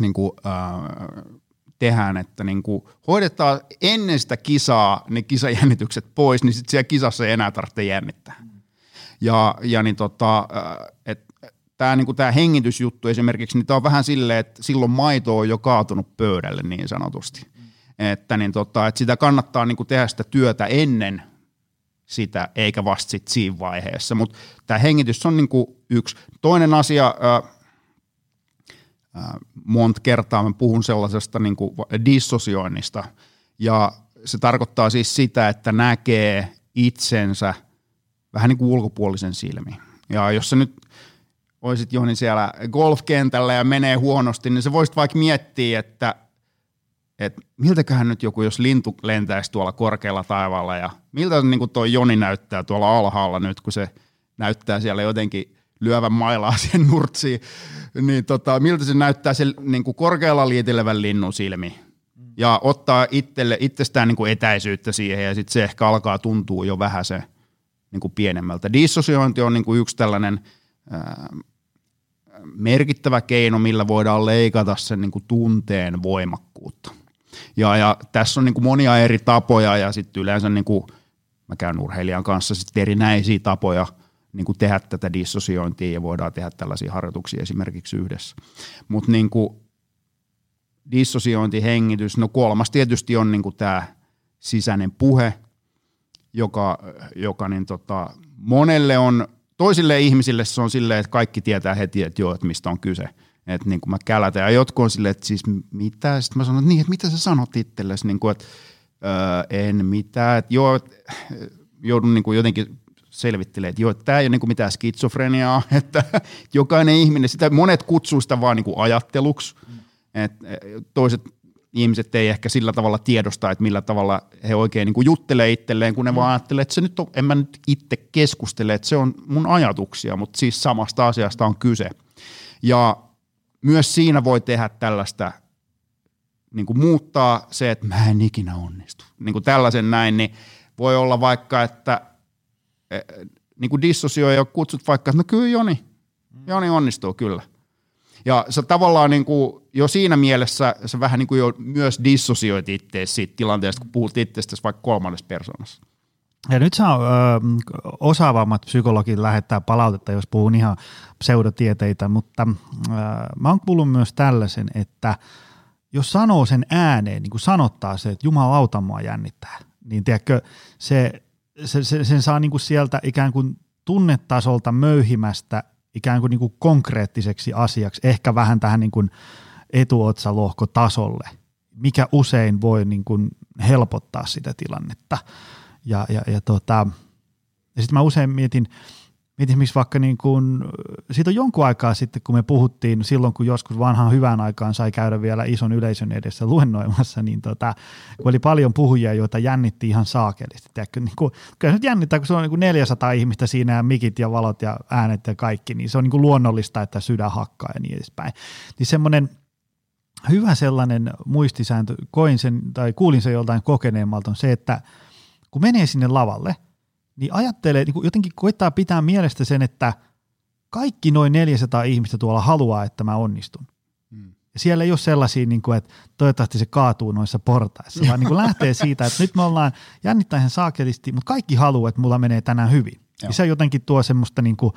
niinku, äh, tehdään, että niinku hoidetaan ennen sitä kisaa ne kisajännitykset pois, niin sitten siellä kisassa ei enää tarvitse jännittää. Ja, ja niin tota, äh, tämä niinku hengitysjuttu esimerkiksi, niin tämä on vähän silleen, että silloin maito on jo kaatunut pöydälle niin sanotusti. Että, niin tota, että sitä kannattaa niinku tehdä sitä työtä ennen sitä, eikä vasta sit siinä vaiheessa. Mutta tämä hengitys on niinku yksi. Toinen asia, äh, äh, monta kertaa mä puhun sellaisesta niinku dissosioinnista, ja se tarkoittaa siis sitä, että näkee itsensä vähän niin kuin ulkopuolisen silmiin. Ja jos sä nyt olisit Joni siellä golfkentällä ja menee huonosti, niin se voisit vaikka miettiä, että että miltäköhän nyt joku, jos lintu lentäisi tuolla korkealla taivaalla ja miltä niin kuin tuo Joni näyttää tuolla alhaalla nyt, kun se näyttää siellä jotenkin lyövän mailaa siihen nurtsiin, niin tota, miltä se näyttää se niin kuin korkealla lietilevän linnun silmi. Ja ottaa itselle, itsestään niin kuin etäisyyttä siihen ja sitten se ehkä alkaa tuntua jo vähän se niin kuin pienemmältä. Dissosiointi on niin kuin yksi tällainen ää, merkittävä keino, millä voidaan leikata sen niin kuin tunteen voimakkuutta. Ja, ja tässä on niin kuin monia eri tapoja ja sitten yleensä niin kuin, mä käyn urheilijan kanssa sitten erinäisiä tapoja niin kuin tehdä tätä dissosiointia ja voidaan tehdä tällaisia harjoituksia esimerkiksi yhdessä. Mutta niin dissosiointi, hengitys, no kolmas tietysti on niin kuin tämä sisäinen puhe, joka, joka niin tota, monelle on, toisille ihmisille se on silleen, että kaikki tietää heti, että joo, että mistä on kyse – että niin kuin mä kälätän. Ja jotkut on silleen, että siis mitä? Sitten mä sanon, että niin, että mitä sä sanot itsellesi, niin kuin, että öö, en mitään. Että joo, että joudun niin kuin jotenkin selvittelee, että joo, että tämä ei ole niin kuin mitään skitsofreniaa, että jokainen ihminen, sitä monet kutsuu sitä vaan niin kuin ajatteluksi, mm. että toiset ihmiset ei ehkä sillä tavalla tiedosta, että millä tavalla he oikein niin kuin juttelee itselleen, kun ne mm. vaan ajattelee, että se nyt on, en mä nyt itse keskustele, että se on mun ajatuksia, mutta siis samasta asiasta on kyse. Ja myös siinä voi tehdä tällaista, niin kuin muuttaa se, että mä en ikinä onnistu. Niin kuin tällaisen näin, niin voi olla vaikka, että e, niin kuin dissosioi ja kutsut vaikka, että no kyllä Joni, Joni onnistuu kyllä. Ja sä tavallaan niin kuin jo siinä mielessä sä vähän niin kuin jo myös dissosioit itseäsi siitä tilanteesta, kun puhut itsestäsi vaikka kolmannessa persoonassa. Ja nyt saa ö, osaavammat psykologit lähettää palautetta, jos puhun ihan pseudotieteitä, mutta ö, mä oon kuullut myös tällaisen, että jos sanoo sen ääneen, niin kuin sanottaa se, että Jumala auta mua jännittää, niin tiedätkö, se, se, se, sen saa niin kuin sieltä ikään kuin tunnetasolta möyhimästä ikään kuin, niin kuin konkreettiseksi asiaksi, ehkä vähän tähän niin kuin etuotsalohkotasolle, mikä usein voi niin kuin helpottaa sitä tilannetta. Ja, ja, ja, tota, ja sitten mä usein mietin, mietin missä vaikka niin kun, siitä on jonkun aikaa sitten, kun me puhuttiin silloin, kun joskus vanhaan hyvään aikaan sai käydä vielä ison yleisön edessä luennoimassa, niin tota, kun oli paljon puhujia, joita jännitti ihan saakelisti. Tiedätkö, niin kun, kyllä se nyt jännittää, kun se on niin 400 ihmistä siinä ja mikit ja valot ja äänet ja kaikki, niin se on niin luonnollista, että sydän hakkaa ja niin edespäin. Niin semmoinen hyvä sellainen muistisääntö, koin sen tai kuulin sen joltain kokeneemmalta, on se, että – kun menee sinne lavalle, niin ajattelee, niin jotenkin koittaa pitää mielestä sen, että kaikki noin 400 ihmistä tuolla haluaa, että mä onnistun. Hmm. Ja siellä ei ole sellaisia, niin kuin, että toivottavasti se kaatuu noissa portaissa, vaan niin kuin lähtee siitä, että nyt me ollaan jännittäen saakelisti, mutta kaikki haluaa, että mulla menee tänään hyvin. Ja se jotenkin tuo semmoista niin kuin,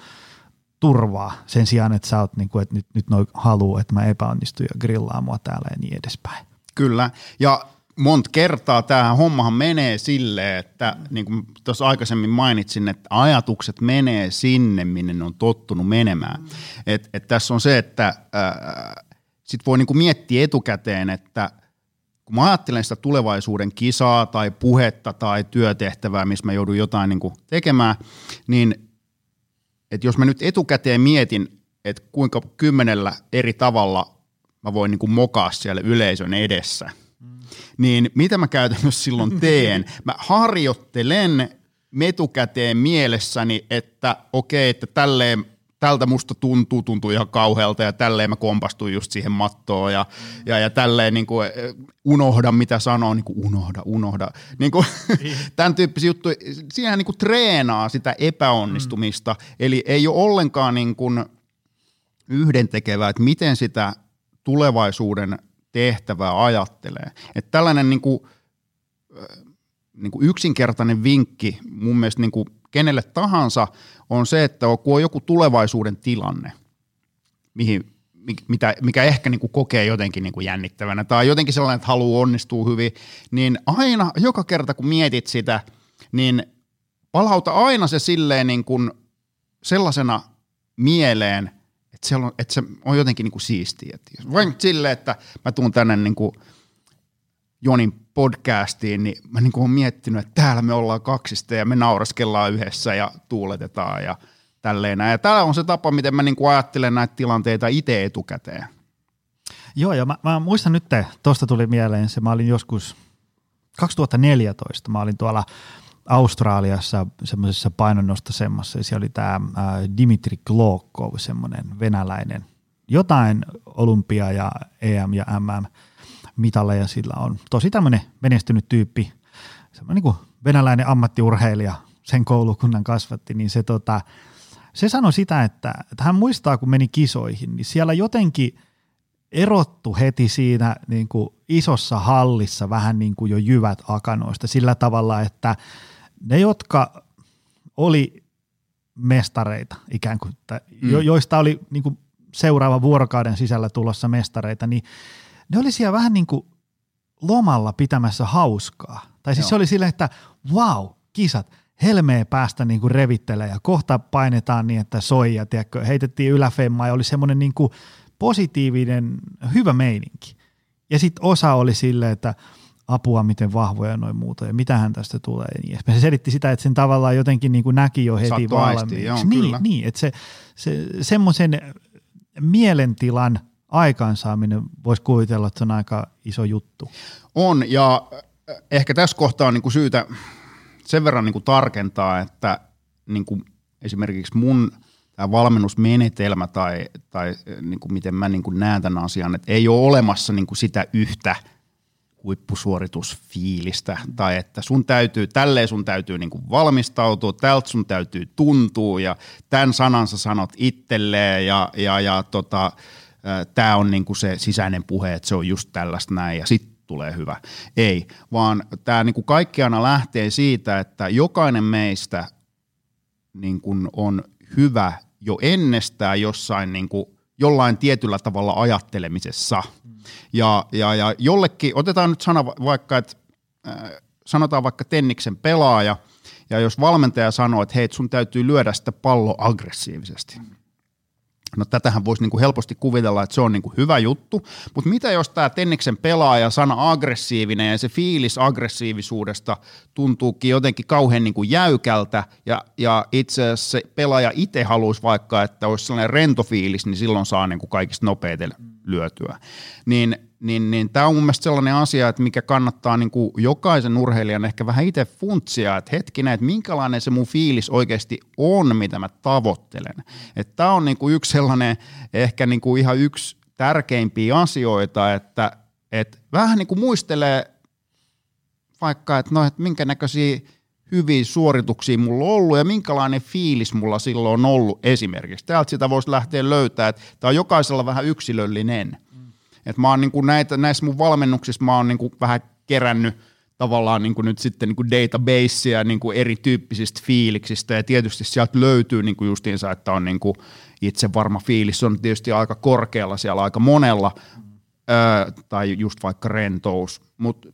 turvaa sen sijaan, että sä oot, niin kuin, että nyt, nyt noi haluaa, että mä epäonnistun ja grillaa mua täällä ja niin edespäin. Kyllä, ja monta kertaa tämä hommahan menee silleen, että niin kuin tuossa aikaisemmin mainitsin, että ajatukset menee sinne, minne ne on tottunut menemään. Mm. Et, et tässä on se, että äh, sit voi niin kuin miettiä etukäteen, että kun mä ajattelen sitä tulevaisuuden kisaa tai puhetta tai työtehtävää, missä mä joudun jotain niin kuin tekemään, niin että jos mä nyt etukäteen mietin, että kuinka kymmenellä eri tavalla mä voin niin kuin mokaa siellä yleisön edessä – niin mitä mä käytännössä silloin teen? Mä harjoittelen metukäteen mielessäni, että okei, että tälleen tältä musta tuntuu, tuntuu ihan kauhealta ja tälleen mä kompastuin just siihen mattoon ja, ja, ja tälleen niin kuin, eh, unohda mitä sanoo, niin kuin unohda, unohda. Niin kuin, tämän tyyppisiä juttuja, siinä niin kuin treenaa sitä epäonnistumista, mm. eli ei ole ollenkaan niin kuin yhdentekevää, että miten sitä tulevaisuuden tehtävää ajattelee. Että tällainen niin kuin, niin kuin yksinkertainen vinkki mun mielestä niin kuin kenelle tahansa on se, että kun on joku tulevaisuuden tilanne, mihin, mitä, mikä ehkä niin kuin kokee jotenkin niin kuin jännittävänä tai jotenkin sellainen, että haluaa onnistua hyvin, niin aina, joka kerta kun mietit sitä, niin palauta aina se silleen niin kuin sellaisena mieleen, että se on, että se on jotenkin niin kuin siistiä. Että vain silleen, että mä tuun tänne niin kuin Jonin podcastiin, niin mä niin kuin olen miettinyt, että täällä me ollaan kaksista ja me nauraskellaan yhdessä ja tuuletetaan ja tälleen. Ja tämä on se tapa, miten mä niin kuin ajattelen näitä tilanteita itse etukäteen. Joo, ja mä, mä muistan nyt, tuosta tuli mieleen se, mä olin joskus 2014, mä olin tuolla Australiassa semmoisessa painonnostosemmassa, ja siellä oli tämä Dimitri Klokov, semmoinen venäläinen, jotain olympia ja EM ja MM mitaleja sillä on. Tosi tämmöinen menestynyt tyyppi, semmoinen niin venäläinen ammattiurheilija, sen koulukunnan kasvatti, niin se, tota, se sanoi sitä, että, että hän muistaa, kun meni kisoihin, niin siellä jotenkin erottu heti siinä niin kuin isossa hallissa vähän niin kuin jo jyvät akanoista sillä tavalla, että ne, jotka oli mestareita ikään kuin, mm. jo, joista oli niin kuin seuraavan vuorokauden sisällä tulossa mestareita, niin ne oli siellä vähän niin kuin lomalla pitämässä hauskaa. Tai siis Joo. se oli silleen, että wow, kisat, helmeen päästä niin kuin revittelee ja kohta painetaan niin, että soi ja tiedätkö, heitettiin yläfemmaa ja oli semmoinen niin kuin positiivinen, hyvä meininki. Ja sitten osa oli silleen, että apua, miten vahvoja noin muuta ja mitähän tästä tulee. Niin se selitti sitä, että sen tavallaan jotenkin niin kuin näki jo heti valmiiksi. Niin, niin, että se, se, semmoisen mielentilan aikaansaaminen voisi kuvitella, että se on aika iso juttu. On, ja ehkä tässä kohtaa on niin kuin syytä sen verran niin kuin tarkentaa, että niin kuin esimerkiksi mun tämä valmennusmenetelmä tai, tai niin kuin miten mä niin kuin näen tämän asian, että ei ole olemassa niin kuin sitä yhtä huippusuoritusfiilistä tai että sun täytyy, tälleen sun täytyy niin kuin valmistautua, tältä sun täytyy tuntua ja tämän sanansa sanot itselleen ja, ja, ja tota, tämä on niin kuin se sisäinen puhe, että se on just tällaista näin ja sitten tulee hyvä. Ei, vaan tämä niin kaikkiana lähtee siitä, että jokainen meistä niin kuin on hyvä jo ennestään jossain niin kuin jollain tietyllä tavalla ajattelemisessa. Ja, ja, ja jollekin, otetaan nyt sana vaikka, että äh, sanotaan vaikka Tenniksen pelaaja, ja jos valmentaja sanoo, että hei, sun täytyy lyödä sitä pallo aggressiivisesti, No tätähän voisi niin kuin helposti kuvitella, että se on niin kuin hyvä juttu, mutta mitä jos tämä Tenniksen pelaaja sana aggressiivinen ja se fiilis aggressiivisuudesta tuntuukin jotenkin kauhean niin kuin jäykältä ja, ja itse asiassa se pelaaja itse haluaisi vaikka, että olisi sellainen rento fiilis, niin silloin saa niin kuin kaikista nopeiten lyötyä. Niin niin, niin tämä on mun mielestä sellainen asia, että mikä kannattaa niin kuin jokaisen urheilijan ehkä vähän itse funtsia, että hetkinen, että minkälainen se mun fiilis oikeasti on, mitä mä tavoittelen. Tämä on niin kuin yksi sellainen, ehkä niin kuin ihan yksi tärkeimpiä asioita, että, että vähän niin kuin muistelee vaikka, että, no, että minkä näköisiä hyviä suorituksia mulla on ollut ja minkälainen fiilis mulla silloin on ollut esimerkiksi. Täältä sitä voisi lähteä löytää, että tämä on jokaisella vähän yksilöllinen – et mä oon niin kuin näitä, näissä mun valmennuksissa mä oon niin kuin vähän kerännyt tavallaan niin kuin nyt sitten niin kuin databasea niin kuin erityyppisistä fiiliksistä ja tietysti sieltä löytyy niin kuin justiinsa, että on niin kuin itse varma fiilis on tietysti aika korkealla siellä aika monella öö, tai just vaikka rentous, mutta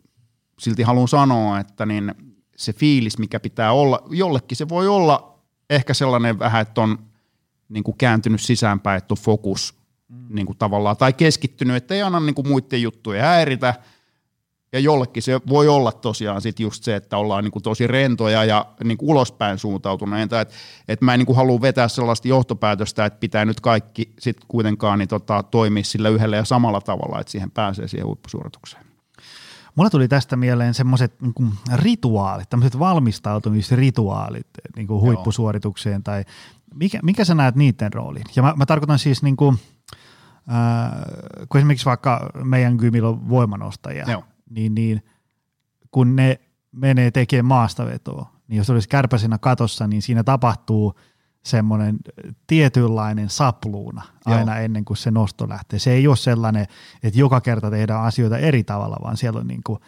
silti haluan sanoa, että niin se fiilis, mikä pitää olla, jollekin se voi olla ehkä sellainen vähän, että on niin kuin kääntynyt sisäänpäin, että on fokus mm. niin kuin tavallaan, tai keskittynyt, että ei anna niin kuin muiden juttuja häiritä, ja jollekin se voi olla tosiaan sit just se, että ollaan niin kuin tosi rentoja ja niin kuin ulospäin suuntautuneita, että et mä en niin kuin halua vetää sellaista johtopäätöstä, että pitää nyt kaikki sit kuitenkaan niin tota, toimia sillä yhdellä ja samalla tavalla, että siihen pääsee siihen huippusuoritukseen. Mulla tuli tästä mieleen semmoiset niin rituaalit, tämmöiset valmistautumisrituaalit niin kuin huippusuoritukseen tai mikä, mikä sä näet niiden roolin? Ja mä, mä tarkoitan siis niin kuin – äh, kun esimerkiksi vaikka meidän gymillä on voimanostajia, Joo. niin, niin kun ne menee tekemään maastavetoa, niin jos olisi kärpäisenä katossa, niin siinä tapahtuu semmoinen tietynlainen sapluuna aina Joo. ennen kuin se nosto lähtee. Se ei ole sellainen, että joka kerta tehdään asioita eri tavalla, vaan siellä on niin kuin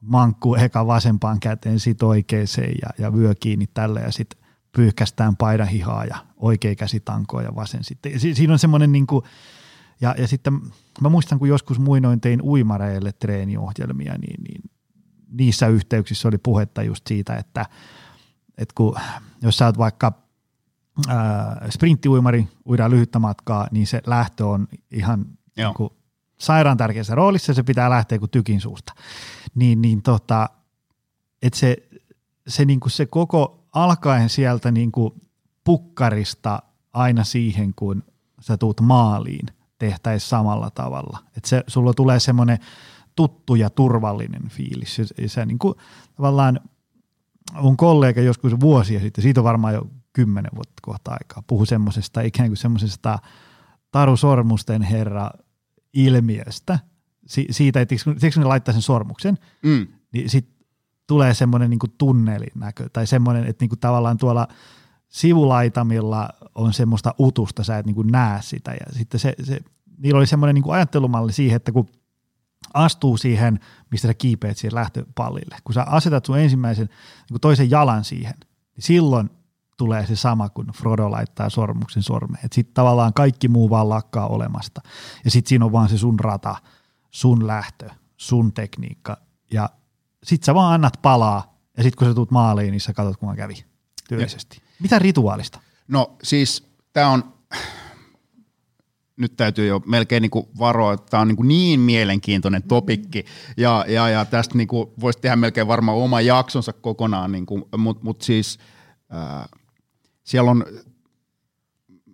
mankku eka vasempaan käteen, sitten oikeeseen ja, ja vyö kiinni tälle ja sitten pyyhkästään paidahihaa ja oikea käsi tankoa ja vasen sitten. Si- siinä on semmoinen niin kuin, ja, ja sitten mä muistan, kun joskus muinoin tein uimareille treeniohjelmia, niin, niin niissä yhteyksissä oli puhetta just siitä, että, että kun, jos sä oot vaikka sprinttiuimari, uidaan lyhyttä matkaa, niin se lähtö on ihan niin kuin, sairaan tärkeässä roolissa, se pitää lähteä kuin tykin suusta. Niin, niin tota, että se, se, niin kuin se koko alkaen sieltä niin kuin pukkarista aina siihen, kun sä tuut maaliin, tehtäisiin samalla tavalla. Että se, sulla tulee semmoinen tuttu ja turvallinen fiilis. Ja se niin kuin, tavallaan mun kollega joskus vuosia sitten, siitä on varmaan jo kymmenen vuotta kohta aikaa, puhui semmoisesta ikään kuin semmoisesta Taru Sormusten herra ilmiöstä, si- siitä, että siksi ne laittaa sen sormuksen, mm. niin sitten tulee semmoinen niin tunnelin näkö, tai semmoinen, että niin kuin tavallaan tuolla sivulaitamilla on semmoista utusta, sä et niin kuin näe sitä, ja sitten se, se niillä oli semmoinen niin ajattelumalli siihen, että kun astuu siihen, mistä sä kiipeät siihen lähtöpallille, kun sä asetat sun ensimmäisen niin toisen jalan siihen, niin silloin tulee se sama, kun Frodo laittaa sormuksen sormeen. Sitten tavallaan kaikki muu vaan lakkaa olemasta. Ja sitten siinä on vaan se sun rata, sun lähtö, sun tekniikka. Ja sitten sä vaan annat palaa. Ja sitten kun sä tuut maaliin, niin sä katsot, kuinka kävi tyylisesti. Mitä rituaalista? No siis tämä on, nyt täytyy jo melkein niin kuin varoa, että tämä on niin, kuin niin mielenkiintoinen topikki, ja, ja, ja tästä niin kuin voisi tehdä melkein varmaan oma jaksonsa kokonaan, niin mutta mut siis äh, siellä on,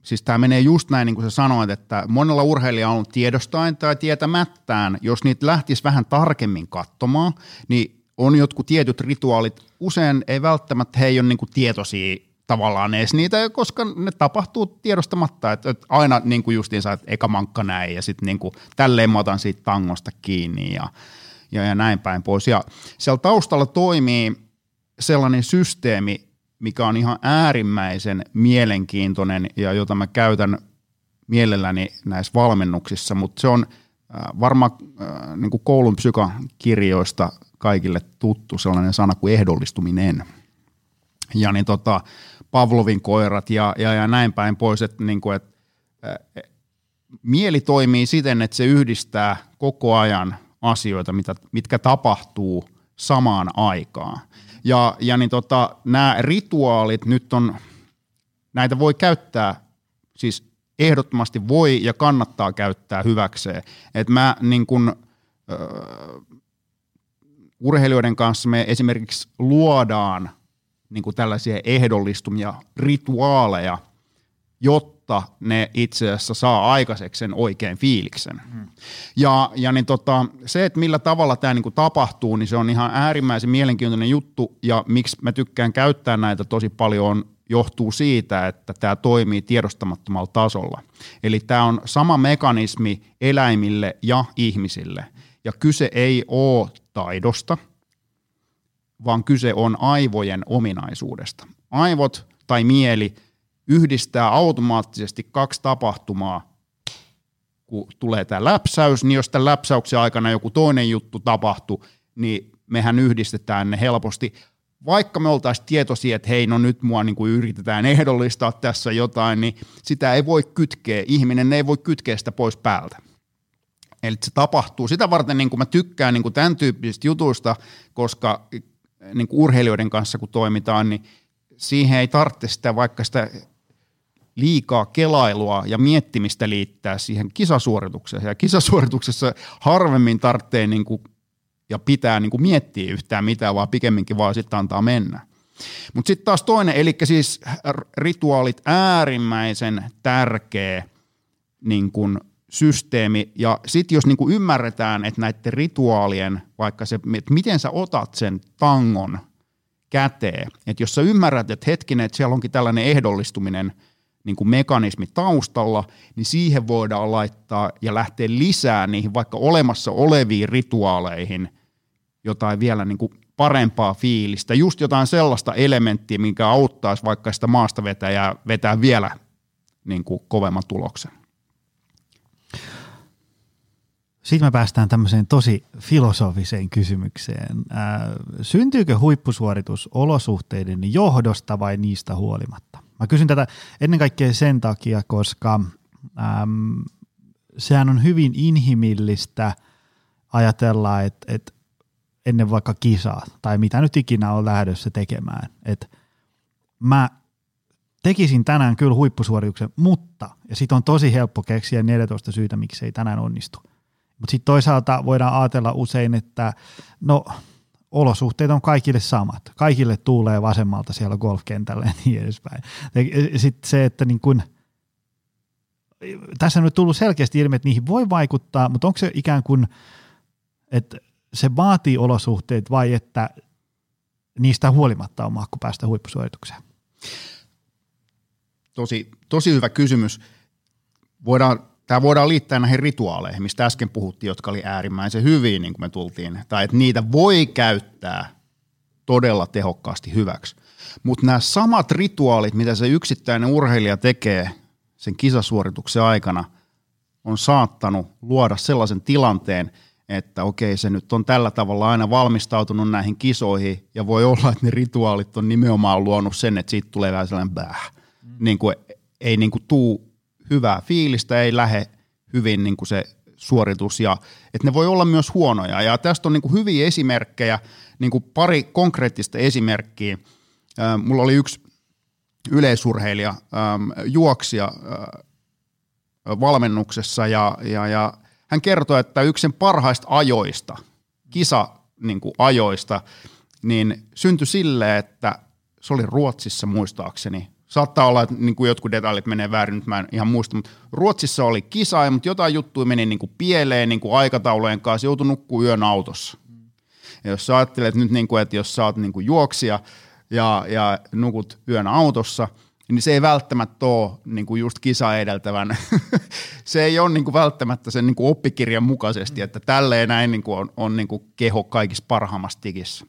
siis tämä menee just näin niin kuin sä sanoit, että monella urheilijalla on tiedostain tai tietämättään, jos niitä lähtisi vähän tarkemmin katsomaan, niin on jotkut tietyt rituaalit, usein ei välttämättä he ei ole niin tietoisia tavallaan edes niitä, koska ne tapahtuu tiedostamatta, että, että aina niin kuin justiinsa, että eka mankka näin ja sitten niin tälleen mä otan siitä tangosta kiinni ja, ja, ja näin päin pois. Ja siellä taustalla toimii sellainen systeemi, mikä on ihan äärimmäisen mielenkiintoinen ja jota mä käytän mielelläni näissä valmennuksissa, mutta se on äh, varmaan äh, niin koulun psykakirjoista kaikille tuttu sellainen sana kuin ehdollistuminen. Ja niin tota, Pavlovin koirat ja, ja, ja näin päin pois, että niin kuin, että äh, mieli toimii siten, että se yhdistää koko ajan asioita, mitä, mitkä tapahtuu samaan aikaan. Ja, ja niin tota, nämä rituaalit nyt on, näitä voi käyttää, siis ehdottomasti voi ja kannattaa käyttää hyväkseen. Et mä niin kun, uh, urheilijoiden kanssa me esimerkiksi luodaan niin kuin tällaisia ehdollistumia, rituaaleja, jotta ne itse asiassa saa aikaiseksi sen oikein fiiliksen. Mm. Ja, ja niin tota, se, että millä tavalla tämä niin tapahtuu, niin se on ihan äärimmäisen mielenkiintoinen juttu, ja miksi mä tykkään käyttää näitä tosi paljon on, johtuu siitä, että tämä toimii tiedostamattomalla tasolla. Eli tämä on sama mekanismi eläimille ja ihmisille, ja kyse ei ole taidosta, vaan kyse on aivojen ominaisuudesta. Aivot tai mieli – yhdistää automaattisesti kaksi tapahtumaa, kun tulee tämä läpsäys, niin jos tämän läpsäyksen aikana joku toinen juttu tapahtuu, niin mehän yhdistetään ne helposti, vaikka me oltaisiin tietoisia, että hei, no nyt mua niin kuin yritetään ehdollistaa tässä jotain, niin sitä ei voi kytkeä, ihminen ei voi kytkeä sitä pois päältä. Eli se tapahtuu. Sitä varten niin kuin mä tykkään niin kuin tämän tyyppisistä jutuista, koska niin kuin urheilijoiden kanssa kun toimitaan, niin siihen ei tarvitse sitä vaikka sitä liikaa kelailua ja miettimistä liittää siihen kisasuoritukseen. Ja kisasuorituksessa harvemmin tarvitsee niin kuin, ja pitää niin kuin miettiä yhtään mitään, vaan pikemminkin vaan sitten antaa mennä. Mutta sitten taas toinen, eli siis rituaalit äärimmäisen tärkeä niin kuin systeemi. Ja sitten jos niin kuin ymmärretään, että näiden rituaalien, vaikka se, että miten sä otat sen tangon käteen, että jos sä ymmärrät, että hetkinen, että siellä onkin tällainen ehdollistuminen – niin kuin mekanismi taustalla, niin siihen voidaan laittaa ja lähteä lisää niihin vaikka olemassa oleviin rituaaleihin jotain vielä niin kuin parempaa fiilistä, just jotain sellaista elementtiä, minkä auttaisi vaikka sitä maasta vetäjää vetää vielä niin kuin kovemman tuloksen. Sitten me päästään tämmöiseen tosi filosofiseen kysymykseen. Ää, syntyykö huippusuoritus olosuhteiden johdosta vai niistä huolimatta? Mä kysyn tätä ennen kaikkea sen takia, koska äm, sehän on hyvin inhimillistä ajatella, että, että ennen vaikka kisaa tai mitä nyt ikinä on lähdössä tekemään, että mä tekisin tänään kyllä huippusuorituksen, mutta, ja sitten on tosi helppo keksiä 14 syytä, miksi ei tänään onnistu. Mutta sitten toisaalta voidaan ajatella usein, että no olosuhteet on kaikille samat. Kaikille tuulee vasemmalta siellä golfkentällä ja niin edespäin. Sitten se, että niin kun tässä on nyt tullut selkeästi ilmi, että niihin voi vaikuttaa, mutta onko se ikään kuin, että se vaatii olosuhteet vai että niistä huolimatta on mahku päästä huippusuoritukseen? Tosi, tosi hyvä kysymys. Voidaan, tämä voidaan liittää näihin rituaaleihin, mistä äsken puhuttiin, jotka oli äärimmäisen hyviä, niin kuin me tultiin. Tai että niitä voi käyttää todella tehokkaasti hyväksi. Mutta nämä samat rituaalit, mitä se yksittäinen urheilija tekee sen kisasuorituksen aikana, on saattanut luoda sellaisen tilanteen, että okei, se nyt on tällä tavalla aina valmistautunut näihin kisoihin, ja voi olla, että ne rituaalit on nimenomaan luonut sen, että siitä tulee vähän sellainen bäh. Mm. Niin kuin, ei niin kuin tuu hyvää fiilistä, ei lähde hyvin niin kuin se suoritus, ja että ne voi olla myös huonoja. Ja tästä on niin kuin hyviä esimerkkejä, niin kuin pari konkreettista esimerkkiä. Mulla oli yksi yleisurheilija, juoksija valmennuksessa, ja, ja, ja hän kertoi, että yksi sen parhaista ajoista, kisa niin kuin ajoista, niin syntyi silleen, että se oli Ruotsissa muistaakseni. Saattaa olla, että niin kuin jotkut detaljit menee väärin, nyt mä en ihan muista, mutta Ruotsissa oli kisa, mutta jotain juttuja meni niin kuin pieleen niin kuin aikataulujen kanssa, joutui nukkuu yön autossa. Ja jos sä ajattelet nyt, niin kuin, että jos sä oot niin kuin juoksija ja, ja nukut yön autossa – niin se ei välttämättä ole niin kuin just kisa edeltävän. se ei ole niin kuin välttämättä sen niin kuin oppikirjan mukaisesti, että tälleen näin niin kuin on, on niin kuin keho kaikissa parhaimmassa tikissä.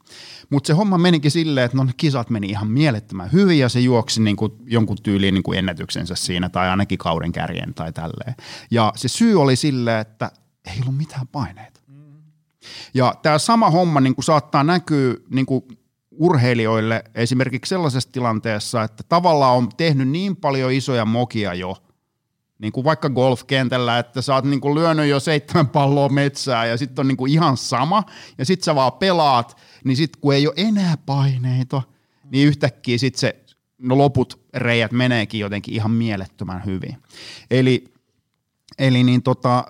Mutta se homma menikin silleen, että no ne kisat meni ihan mielettömän hyvin ja se juoksi niin kuin jonkun tyyliin niin kuin ennätyksensä siinä tai ainakin kauden kärjen tai tälleen. Ja se syy oli silleen, että ei ollut mitään paineita. Ja tämä sama homma niin kuin saattaa näkyä niin kuin urheilijoille esimerkiksi sellaisessa tilanteessa, että tavallaan on tehnyt niin paljon isoja mokia jo, niin kuin vaikka golfkentällä, että sä oot niin kuin lyönyt jo seitsemän palloa metsää ja sitten on niin kuin ihan sama, ja sitten sä vaan pelaat, niin sitten kun ei ole enää paineita, niin yhtäkkiä sitten se, no loput reijät meneekin jotenkin ihan mielettömän hyvin. Eli, eli niin tota,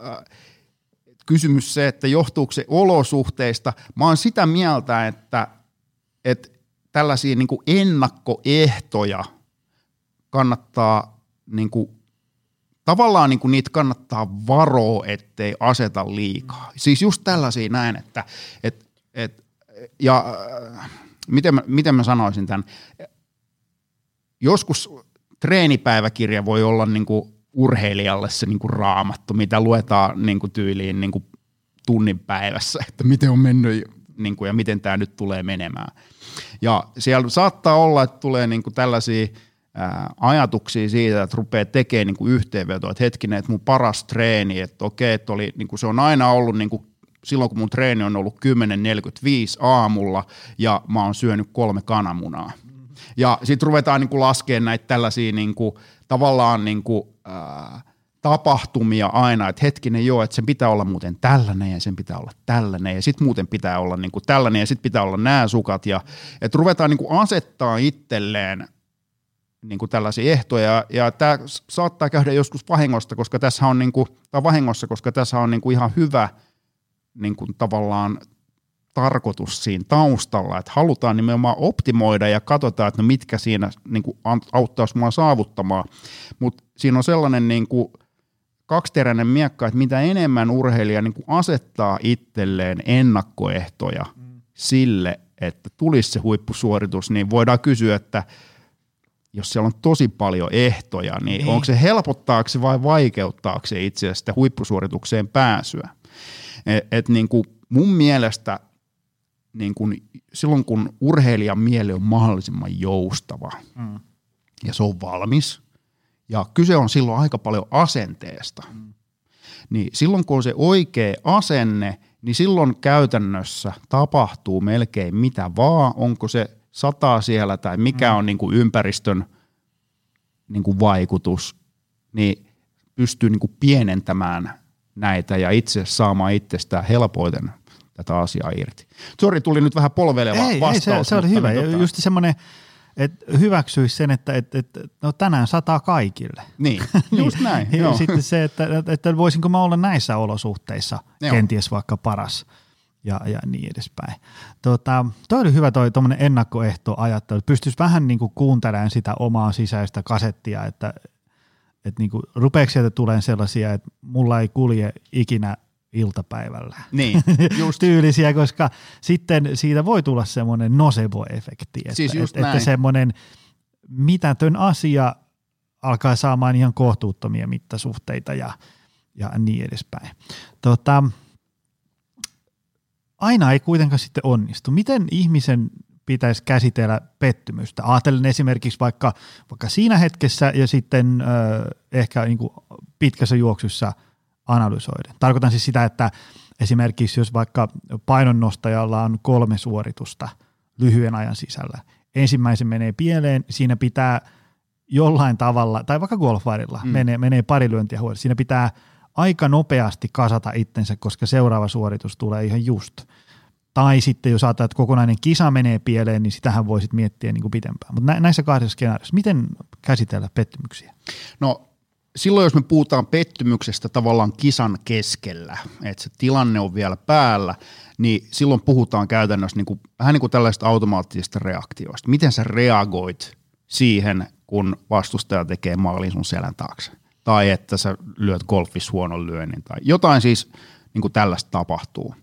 kysymys se, että johtuuko se olosuhteista, mä oon sitä mieltä, että että tällaisia niin kuin ennakkoehtoja kannattaa niin kuin, tavallaan niin kuin niitä kannattaa varoa, ettei aseta liikaa. Siis just tällaisia näin, että et, et, ja äh, miten, mä, miten mä sanoisin tämän, joskus treenipäiväkirja voi olla niin kuin urheilijalle se niin kuin raamattu, mitä luetaan niin kuin tyyliin niin kuin tunnin päivässä, että miten on mennyt niin kuin, ja miten tämä nyt tulee menemään. Ja siellä saattaa olla, että tulee niin kuin tällaisia ajatuksia siitä, että rupeaa tekemään niin kuin yhteenvetoa, että hetkinen, että mun paras treeni, että okei, että oli, niin kuin se on aina ollut niin kuin silloin kun mun treeni on ollut 10.45 aamulla ja mä oon syönyt kolme kananmunaa. Ja sitten ruvetaan niin kuin laskemaan näitä tällaisia niin kuin, tavallaan niin kuin, ää, tapahtumia aina, että hetkinen joo, että sen pitää olla muuten tällainen ja sen pitää olla tällainen ja sitten muuten pitää olla niin kuin tällainen ja sitten pitää olla nämä sukat ja että ruvetaan niin kuin asettaa itselleen niin kuin tällaisia ehtoja ja tämä saattaa käydä joskus vahingosta, koska tässä on niin kuin, tai vahingossa, koska tässä on niin kuin ihan hyvä niin kuin tavallaan tarkoitus siinä taustalla, että halutaan nimenomaan optimoida ja katsotaan, että no mitkä siinä niin kuin auttaisi mua saavuttamaan, mutta siinä on sellainen niin kuin kaksiteräinen miekka, että mitä enemmän urheilija niin kuin asettaa itselleen ennakkoehtoja mm. sille, että tulisi se huippusuoritus, niin voidaan kysyä, että jos siellä on tosi paljon ehtoja, niin, niin. onko se helpottaako se vai vaikeuttaako se itse asiassa sitä huippusuoritukseen pääsyä. Et, et niin kuin mun mielestä niin kuin silloin, kun urheilijan mieli on mahdollisimman joustava mm. ja se on valmis, ja kyse on silloin aika paljon asenteesta. Mm. Niin silloin kun on se oikea asenne, niin silloin käytännössä tapahtuu melkein mitä vaan, onko se sataa siellä tai mikä mm. on niin kuin ympäristön niin kuin vaikutus, niin pystyy niin kuin pienentämään näitä ja itse saamaan itsestään helpoiten tätä asiaa irti. Sori, tuli nyt vähän polveleva ei, vastaus. Ei, se, se oli hyvä. Tota... Just semmoinen että hyväksyisi sen, että että että no tänään sataa kaikille. Niin, just näin. ja joo. sitten se, että, että voisinko mä olla näissä olosuhteissa joo. kenties vaikka paras ja, ja niin edespäin. Tota, toi oli hyvä toi ennakkoehto ajattelu, että pystyisi vähän niin kuin kuuntelemaan sitä omaa sisäistä kasettia, että että niinku, rupeeko sieltä tulemaan sellaisia, että mulla ei kulje ikinä iltapäivällä. Niin, just. tyylisiä, koska sitten siitä voi tulla semmoinen nocebo-efekti, että, Siis just että, että näin. semmoinen mitätön asia alkaa saamaan ihan kohtuuttomia mittasuhteita ja, ja niin edespäin. Tota, aina ei kuitenkaan sitten onnistu. Miten ihmisen pitäisi käsitellä pettymystä? Ajattelen esimerkiksi vaikka, vaikka siinä hetkessä ja sitten ö, ehkä niin kuin pitkässä juoksussa analysoiden. Tarkoitan siis sitä, että esimerkiksi jos vaikka painonnostajalla on kolme suoritusta lyhyen ajan sisällä, ensimmäisen menee pieleen, siinä pitää jollain tavalla, tai vaikka golfarilla mm. menee, menee pari lyöntiä huolella, siinä pitää aika nopeasti kasata itsensä, koska seuraava suoritus tulee ihan just. Tai sitten jos ajatellaan, että kokonainen kisa menee pieleen, niin sitähän voisit miettiä niin kuin pitempään. Mutta näissä kahdessa skenaariossa, miten käsitellä pettymyksiä? No silloin, jos me puhutaan pettymyksestä tavallaan kisan keskellä, että se tilanne on vielä päällä, niin silloin puhutaan käytännössä niin kuin, vähän niin kuin tällaista automaattisista reaktioista. Miten sä reagoit siihen, kun vastustaja tekee maalin sun selän taakse? Tai että sä lyöt golfissa huonon lyönnin tai jotain siis niin kuin tällaista tapahtuu.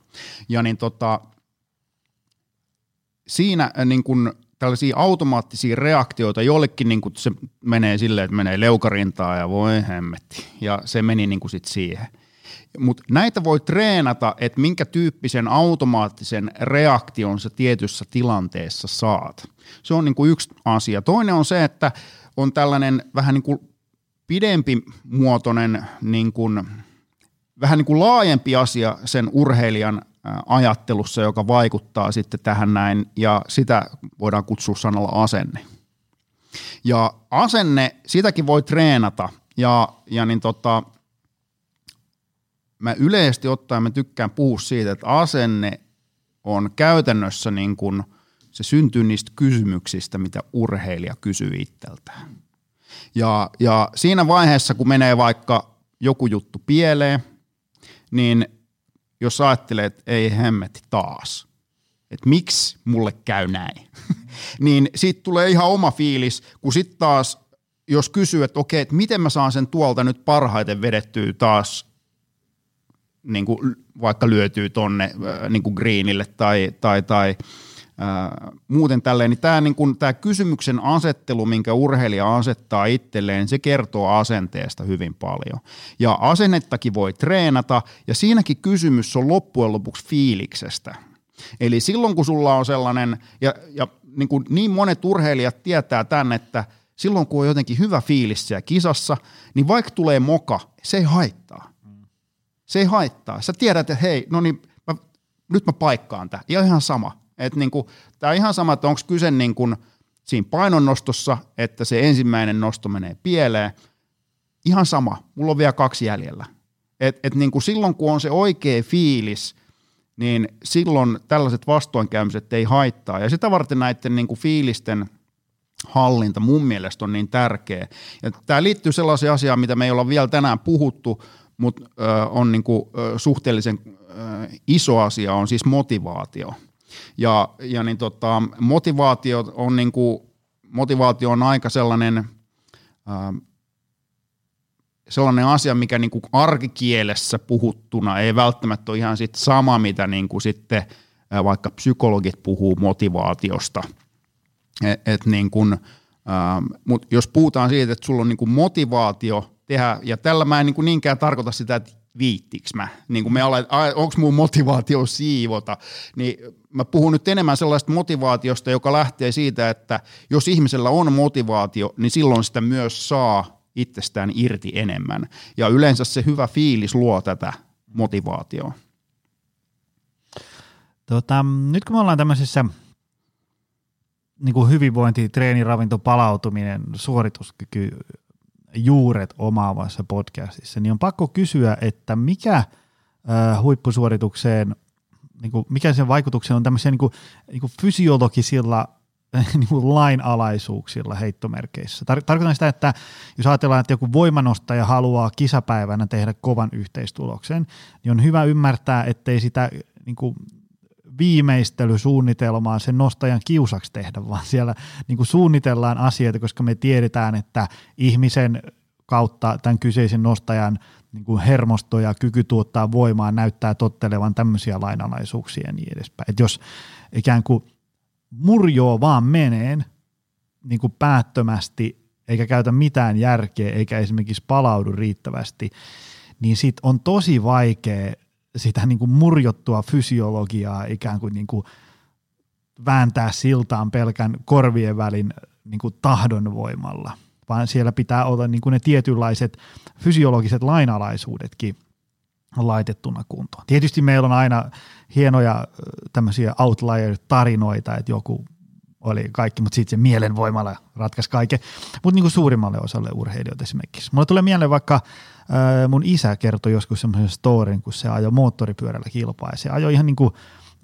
Ja niin tota, siinä äh, niin kuin tällaisia automaattisia reaktioita, jollekin niin kuin se menee silleen, että menee leukarintaa ja voi hemmetti. Ja se meni niin kuin sit siihen. Mutta näitä voi treenata, että minkä tyyppisen automaattisen reaktion sä tietyssä tilanteessa saat. Se on niin kuin yksi asia. Toinen on se, että on tällainen vähän niin kuin pidempi muotoinen, niin kuin, vähän niin kuin laajempi asia sen urheilijan ajattelussa, joka vaikuttaa sitten tähän näin, ja sitä voidaan kutsua sanalla asenne. Ja asenne, sitäkin voi treenata, ja, ja niin tota, mä yleisesti ottaen mä tykkään puhua siitä, että asenne on käytännössä niin kuin, se syntyy niistä kysymyksistä, mitä urheilija kysyy itseltään. Ja, ja siinä vaiheessa, kun menee vaikka joku juttu pieleen, niin jos ajattelee, että ei hemmetti taas, että miksi mulle käy näin, niin siitä tulee ihan oma fiilis, kun sitten taas, jos kysyy, että okei, että miten mä saan sen tuolta nyt parhaiten vedettyä taas, niin kuin vaikka lyötyy tonne niin kuin greenille tai, tai, tai muuten tälleen, niin tämä niin kysymyksen asettelu, minkä urheilija asettaa itselleen, se kertoo asenteesta hyvin paljon. Ja asennettakin voi treenata, ja siinäkin kysymys on loppujen lopuksi fiiliksestä. Eli silloin kun sulla on sellainen, ja, ja niin, kuin niin monet urheilijat tietää tämän, että silloin kun on jotenkin hyvä fiilis siellä kisassa, niin vaikka tulee moka, se ei haittaa. Se ei haittaa. Sä tiedät, että hei, no niin, mä, nyt mä paikkaan tämän. Ja ihan sama. Että niinku, tämä on ihan sama, että onko kyse niinku siinä painonnostossa, että se ensimmäinen nosto menee pieleen. Ihan sama, mulla on vielä kaksi jäljellä. Et, et niinku silloin, kun on se oikea fiilis, niin silloin tällaiset vastoinkäymiset ei haittaa. Ja sitä varten näiden niinku fiilisten hallinta mun mielestä on niin tärkeä. Ja tämä liittyy sellaiseen asiaan, mitä me ei olla vielä tänään puhuttu, mutta on niinku, äh, suhteellisen iso asia, on siis motivaatio. Ja, ja niin tota, motivaatio, on niinku, motivaatio on aika sellainen, äh, sellainen asia, mikä niinku arkikielessä puhuttuna ei välttämättä ole ihan sit sama, mitä niinku sitten äh, vaikka psykologit puhuu motivaatiosta. Et, et niin kun, ähm, mut jos puhutaan siitä, että sulla on niinku motivaatio tehdä, ja tällä mä en niinku niinkään tarkoita sitä, että viittiks mä, niin kuin me onko mun motivaatio siivota, niin mä puhun nyt enemmän sellaista motivaatiosta, joka lähtee siitä, että jos ihmisellä on motivaatio, niin silloin sitä myös saa itsestään irti enemmän. Ja yleensä se hyvä fiilis luo tätä motivaatioa. Tota, nyt kun me ollaan tämmöisessä niin kuin hyvinvointi, treeni, ravinto, palautuminen, suorituskyky, juuret omaavassa podcastissa, niin on pakko kysyä, että mikä huippusuoritukseen, niin kuin, mikä sen vaikutuksen on tämmöisiä niin kuin, niin kuin fysiologisilla niin kuin lainalaisuuksilla heittomerkeissä. Tar- tarkoitan sitä, että jos ajatellaan, että joku voimanostaja haluaa kisapäivänä tehdä kovan yhteistuloksen, niin on hyvä ymmärtää, ettei sitä niin kuin viimeistelysuunnitelmaa sen nostajan kiusaksi tehdä, vaan siellä niin kuin suunnitellaan asioita, koska me tiedetään, että ihmisen kautta tämän kyseisen nostajan niin kuin hermosto ja kyky tuottaa voimaa näyttää tottelevan tämmöisiä lainalaisuuksia ja niin edespäin. Et jos ikään kuin murjoo vaan meneen niin kuin päättömästi eikä käytä mitään järkeä eikä esimerkiksi palaudu riittävästi, niin sit on tosi vaikea sitä niin kuin murjottua fysiologiaa ikään kuin, niin kuin vääntää siltaan pelkän korvien välin niin kuin tahdon voimalla, vaan siellä pitää olla niin kuin ne tietynlaiset fysiologiset lainalaisuudetkin laitettuna kuntoon. Tietysti meillä on aina hienoja tämmöisiä outlier-tarinoita, että joku oli kaikki, mutta sitten se mielenvoimalla ratkaisi kaiken. Mutta niin kuin suurimmalle osalle urheilijoita esimerkiksi. Mulle tulee mieleen vaikka äh, mun isä kertoi joskus semmoisen storin, kun se ajoi moottoripyörällä kilpaa. Ja se ajoi ihan niin kuin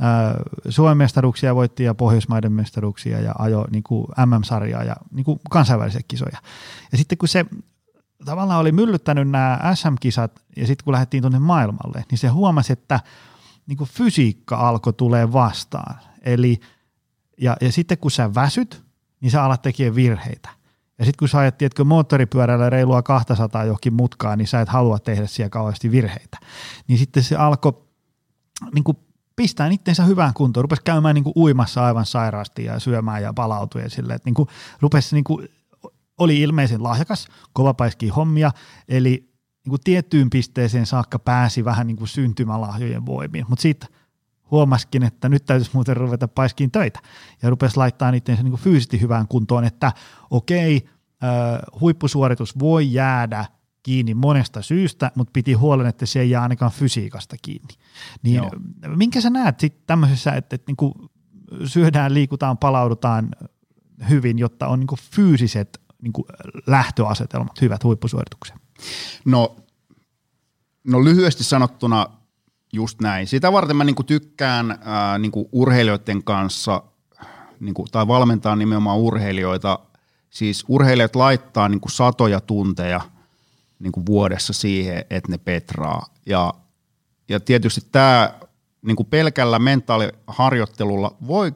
äh, Suomen mestaruuksia voitti ja Pohjoismaiden mestaruuksia ja ajoi niin kuin MM-sarjaa ja niin kuin kansainvälisiä kisoja. Ja sitten kun se tavallaan oli myllyttänyt nämä SM-kisat ja sitten kun lähdettiin tuonne maailmalle, niin se huomasi, että niin kuin fysiikka alkoi tulee vastaan. Eli – ja, ja sitten kun sä väsyt, niin sä alat tekemään virheitä. Ja sitten kun sä ajat, tiedätkö, moottoripyörällä reilua 200 johonkin mutkaan, niin sä et halua tehdä siellä kauheasti virheitä. Niin sitten se alkoi niin pistää itseensä hyvään kuntoon, rupesi käymään niin kuin uimassa aivan sairaasti ja syömään ja palautui ja silleen, että niin kuin rupesi niin kuin, oli ilmeisen lahjakas, kovapaiski hommia, eli niin kuin tiettyyn pisteeseen saakka pääsi vähän niin kuin syntymälahjojen voimiin, mutta sitten huomaskin, että nyt täytyisi muuten ruveta paiskiin töitä. Ja rupesi laittaa niiden niin fyysisesti hyvään kuntoon, että okei, huippusuoritus voi jäädä kiinni monesta syystä, mutta piti huolen, että se ei jää ainakaan fysiikasta kiinni. Niin Joo. minkä sä näet sitten tämmöisessä, että, että niin syödään, liikutaan, palaudutaan hyvin, jotta on niin fyysiset niin lähtöasetelmat hyvät huippusuorituksen? No, no lyhyesti sanottuna Just näin. Sitä varten mä niinku tykkään ää, niinku urheilijoiden kanssa, niinku, tai valmentaa nimenomaan urheilijoita. Siis urheilijat laittaa niinku satoja tunteja niinku vuodessa siihen, että ne petraa. Ja, ja tietysti tämä niinku pelkällä mentaaliharjoittelulla voi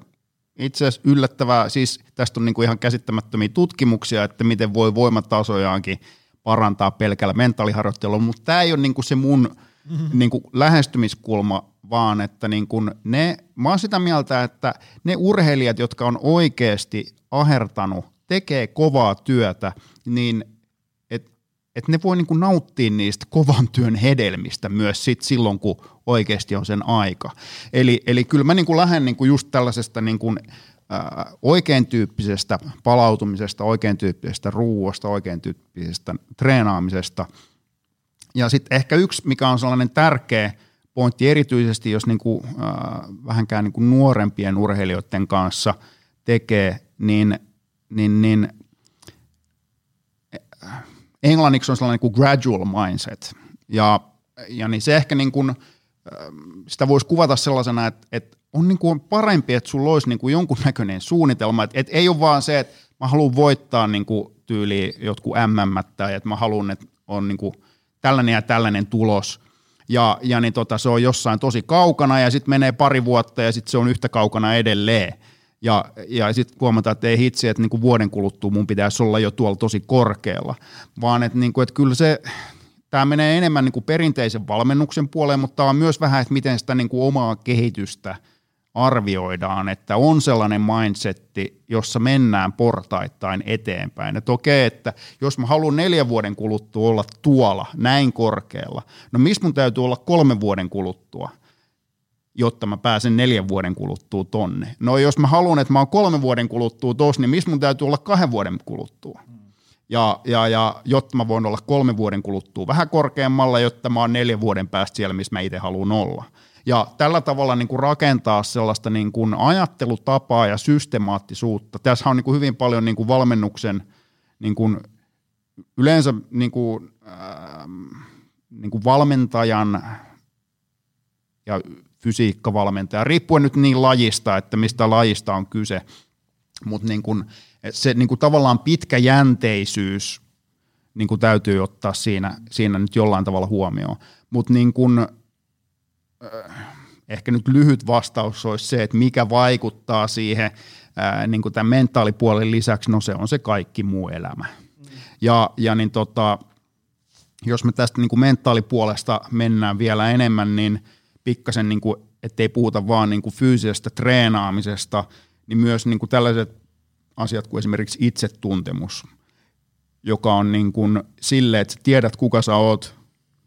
itse asiassa yllättävää, siis tästä on niinku ihan käsittämättömiä tutkimuksia, että miten voi voimatasojaankin parantaa pelkällä mentaaliharjoittelulla, mutta tämä ei ole niinku se mun – mm-hmm. niin kuin lähestymiskulma, vaan että niin kuin ne, mä oon sitä mieltä, että ne urheilijat, jotka on oikeasti ahertanut, tekee kovaa työtä, niin että et ne voi niin kuin nauttia niistä kovan työn hedelmistä myös sit silloin, kun oikeasti on sen aika. Eli, eli kyllä mä niin kuin lähden niin kuin just tällaisesta niin kuin, ää, oikein tyyppisestä palautumisesta, oikein tyyppisestä ruuasta, oikein tyyppisestä treenaamisesta – ja sitten ehkä yksi, mikä on sellainen tärkeä pointti erityisesti, jos niinku, äh, vähänkään niinku nuorempien urheilijoiden kanssa tekee, niin, niin, niin englanniksi on sellainen kuin gradual mindset. Ja, ja niin se ehkä niin äh, sitä voisi kuvata sellaisena, että, että on niin kuin parempi, että sulla olisi niin kuin jonkunnäköinen suunnitelma, että, että ei ole vaan se, että mä haluan voittaa niin kuin tyyliin jotkut MM tai että mä haluan, että on niin kuin – tällainen ja tällainen tulos, ja, ja niin tota, se on jossain tosi kaukana, ja sitten menee pari vuotta, ja sitten se on yhtä kaukana edelleen. Ja, ja sitten huomataan, että ei hitsi, että niinku vuoden kuluttua mun pitäisi olla jo tuolla tosi korkealla, vaan että niinku, et kyllä se, tämä menee enemmän niinku perinteisen valmennuksen puoleen, mutta on myös vähän, että miten sitä niinku omaa kehitystä – arvioidaan, että on sellainen mindsetti, jossa mennään portaittain eteenpäin. Että okei, että jos mä haluan neljän vuoden kuluttua olla tuolla näin korkealla, no missä mun täytyy olla kolmen vuoden kuluttua, jotta mä pääsen neljän vuoden kuluttua tonne. No jos mä haluan, että mä oon kolmen vuoden kuluttua tos, niin missä mun täytyy olla kahden vuoden kuluttua. Ja, ja, ja jotta mä voin olla kolmen vuoden kuluttua vähän korkeammalla, jotta mä oon neljän vuoden päästä siellä, missä mä itse haluan olla – ja tällä tavalla niin kuin rakentaa sellaista niin kuin ajattelutapaa ja systemaattisuutta. Tässä on niin kuin hyvin paljon niin kuin valmennuksen niin kuin yleensä niin kuin, äh, niin kuin valmentajan ja fysiikkavalmentaja, riippuen nyt niin lajista, että mistä lajista on kyse, mutta niin kuin, se niin kuin tavallaan pitkäjänteisyys niin kuin täytyy ottaa siinä, siinä nyt jollain tavalla huomioon. Mutta niin kuin, ehkä nyt lyhyt vastaus olisi se, että mikä vaikuttaa siihen ää, äh, niin kuin tämän mentaalipuolen lisäksi, no se on se kaikki muu elämä. Mm. Ja, ja niin tota, jos me tästä niin kuin mentaalipuolesta mennään vielä enemmän, niin pikkasen, niin kuin, ettei puhuta vaan niin kuin fyysisestä treenaamisesta, niin myös niin kuin tällaiset asiat kuin esimerkiksi itsetuntemus, joka on niin kuin sille, että sä tiedät kuka sä oot,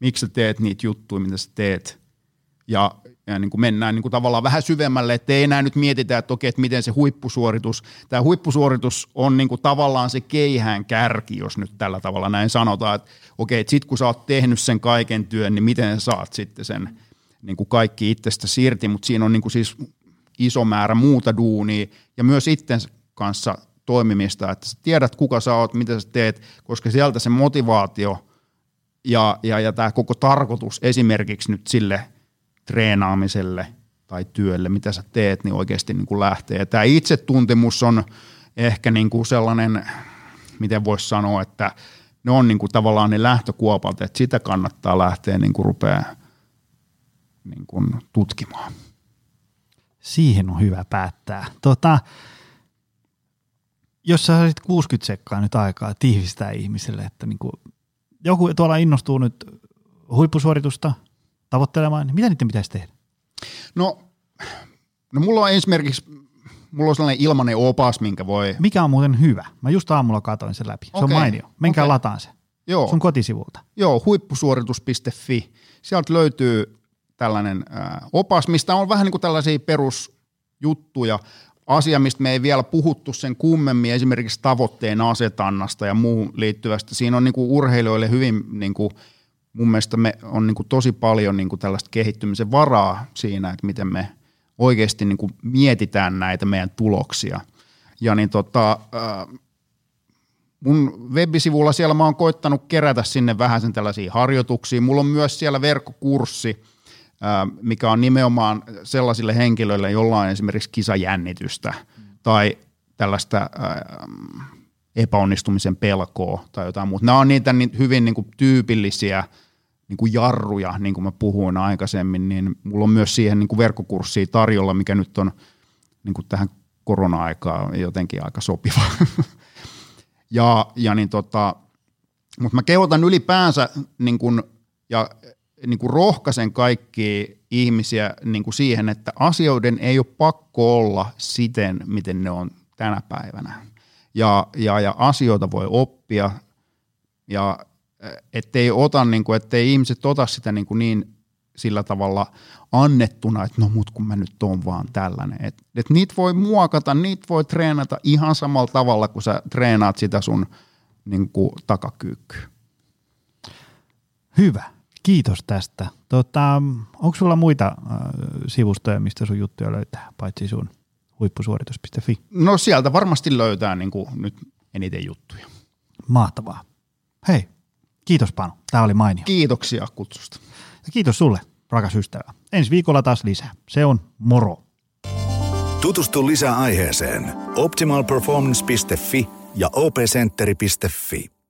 miksi sä teet niitä juttuja, mitä sä teet, ja ja niin kuin mennään niin kuin tavallaan vähän syvemmälle, että ei enää nyt mietitä, että okei, että miten se huippusuoritus, tämä huippusuoritus on niin kuin tavallaan se keihään kärki, jos nyt tällä tavalla näin sanotaan, että okei, että sit kun sä oot tehnyt sen kaiken työn, niin miten sä saat sitten sen niin kuin kaikki itsestä irti, mutta siinä on niin kuin siis iso määrä muuta duunia ja myös itsensä kanssa toimimista, että sä tiedät kuka sä oot, mitä sä teet, koska sieltä se motivaatio ja, ja, ja tämä koko tarkoitus esimerkiksi nyt sille treenaamiselle tai työlle, mitä sä teet, niin oikeasti niin kuin lähtee. Tämä itsetuntemus on ehkä niin kuin sellainen, miten voisi sanoa, että ne on niin kuin tavallaan ne lähtökuopat, että sitä kannattaa lähteä niin kuin rupeaa niin kuin tutkimaan. Siihen on hyvä päättää. Tota, jos sä saisit 60 sekkaa nyt aikaa tiivistää ihmiselle, että niin kuin joku tuolla innostuu nyt huippusuoritusta tavoittelemaan, niin mitä niiden pitäisi tehdä? No, no mulla on esimerkiksi mulla on sellainen ilmainen opas, minkä voi... Mikä on muuten hyvä? Mä just aamulla katoin sen läpi. Se okay. on mainio. Menkää okay. lataan se. Joo. Sun kotisivulta. Joo, huippusuoritus.fi. Sieltä löytyy tällainen äh, opas, mistä on vähän niin kuin tällaisia perusjuttuja, asia, mistä me ei vielä puhuttu sen kummemmin, esimerkiksi tavoitteen asetannasta ja muuhun liittyvästä. Siinä on niin kuin urheilijoille hyvin, niin kuin, mun mielestä me on niin kuin tosi paljon niin kuin tällaista kehittymisen varaa siinä, että miten me oikeasti niin kuin mietitään näitä meidän tuloksia. Ja niin tota, äh, mun webisivulla siellä mä oon koittanut kerätä sinne vähän sen tällaisia harjoituksia. Mulla on myös siellä verkkokurssi, mikä on nimenomaan sellaisille henkilöille, joilla on esimerkiksi kisajännitystä tai tällaista epäonnistumisen pelkoa tai jotain muuta. Nämä on niitä hyvin niin kuin tyypillisiä niin kuin jarruja, niin kuin mä puhuin aikaisemmin, niin mulla on myös siihen niin kuin verkkokurssia tarjolla, mikä nyt on niin kuin tähän korona-aikaan jotenkin aika sopiva. ja, ja niin tota, mutta mä kehotan ylipäänsä niin kuin, ja niin kuin rohkaisen kaikki ihmisiä niin kuin siihen, että asioiden ei ole pakko olla siten, miten ne on tänä päivänä. Ja, ja, ja asioita voi oppia, ja ettei, ota, niin kuin, ettei ihmiset ota sitä niin, kuin niin sillä tavalla annettuna, että no mut kun mä nyt oon vaan tällainen. Et, et niitä voi muokata, niitä voi treenata ihan samalla tavalla, kun sä treenaat sitä sun niin kuin, takakyykkyä. Hyvä. Kiitos tästä. Tota, onko sulla muita äh, sivustoja, mistä sun juttuja löytää, paitsi sun huippusuoritus.fi? No sieltä varmasti löytää niin kuin nyt eniten juttuja. Mahtavaa. Hei, kiitos Panu. Tämä oli mainio. Kiitoksia kutsusta. Ja kiitos sulle, rakas ystävä. Ensi viikolla taas lisää. Se on moro. Tutustu lisää aiheeseen optimalperformance.fi ja opcenteri.fi.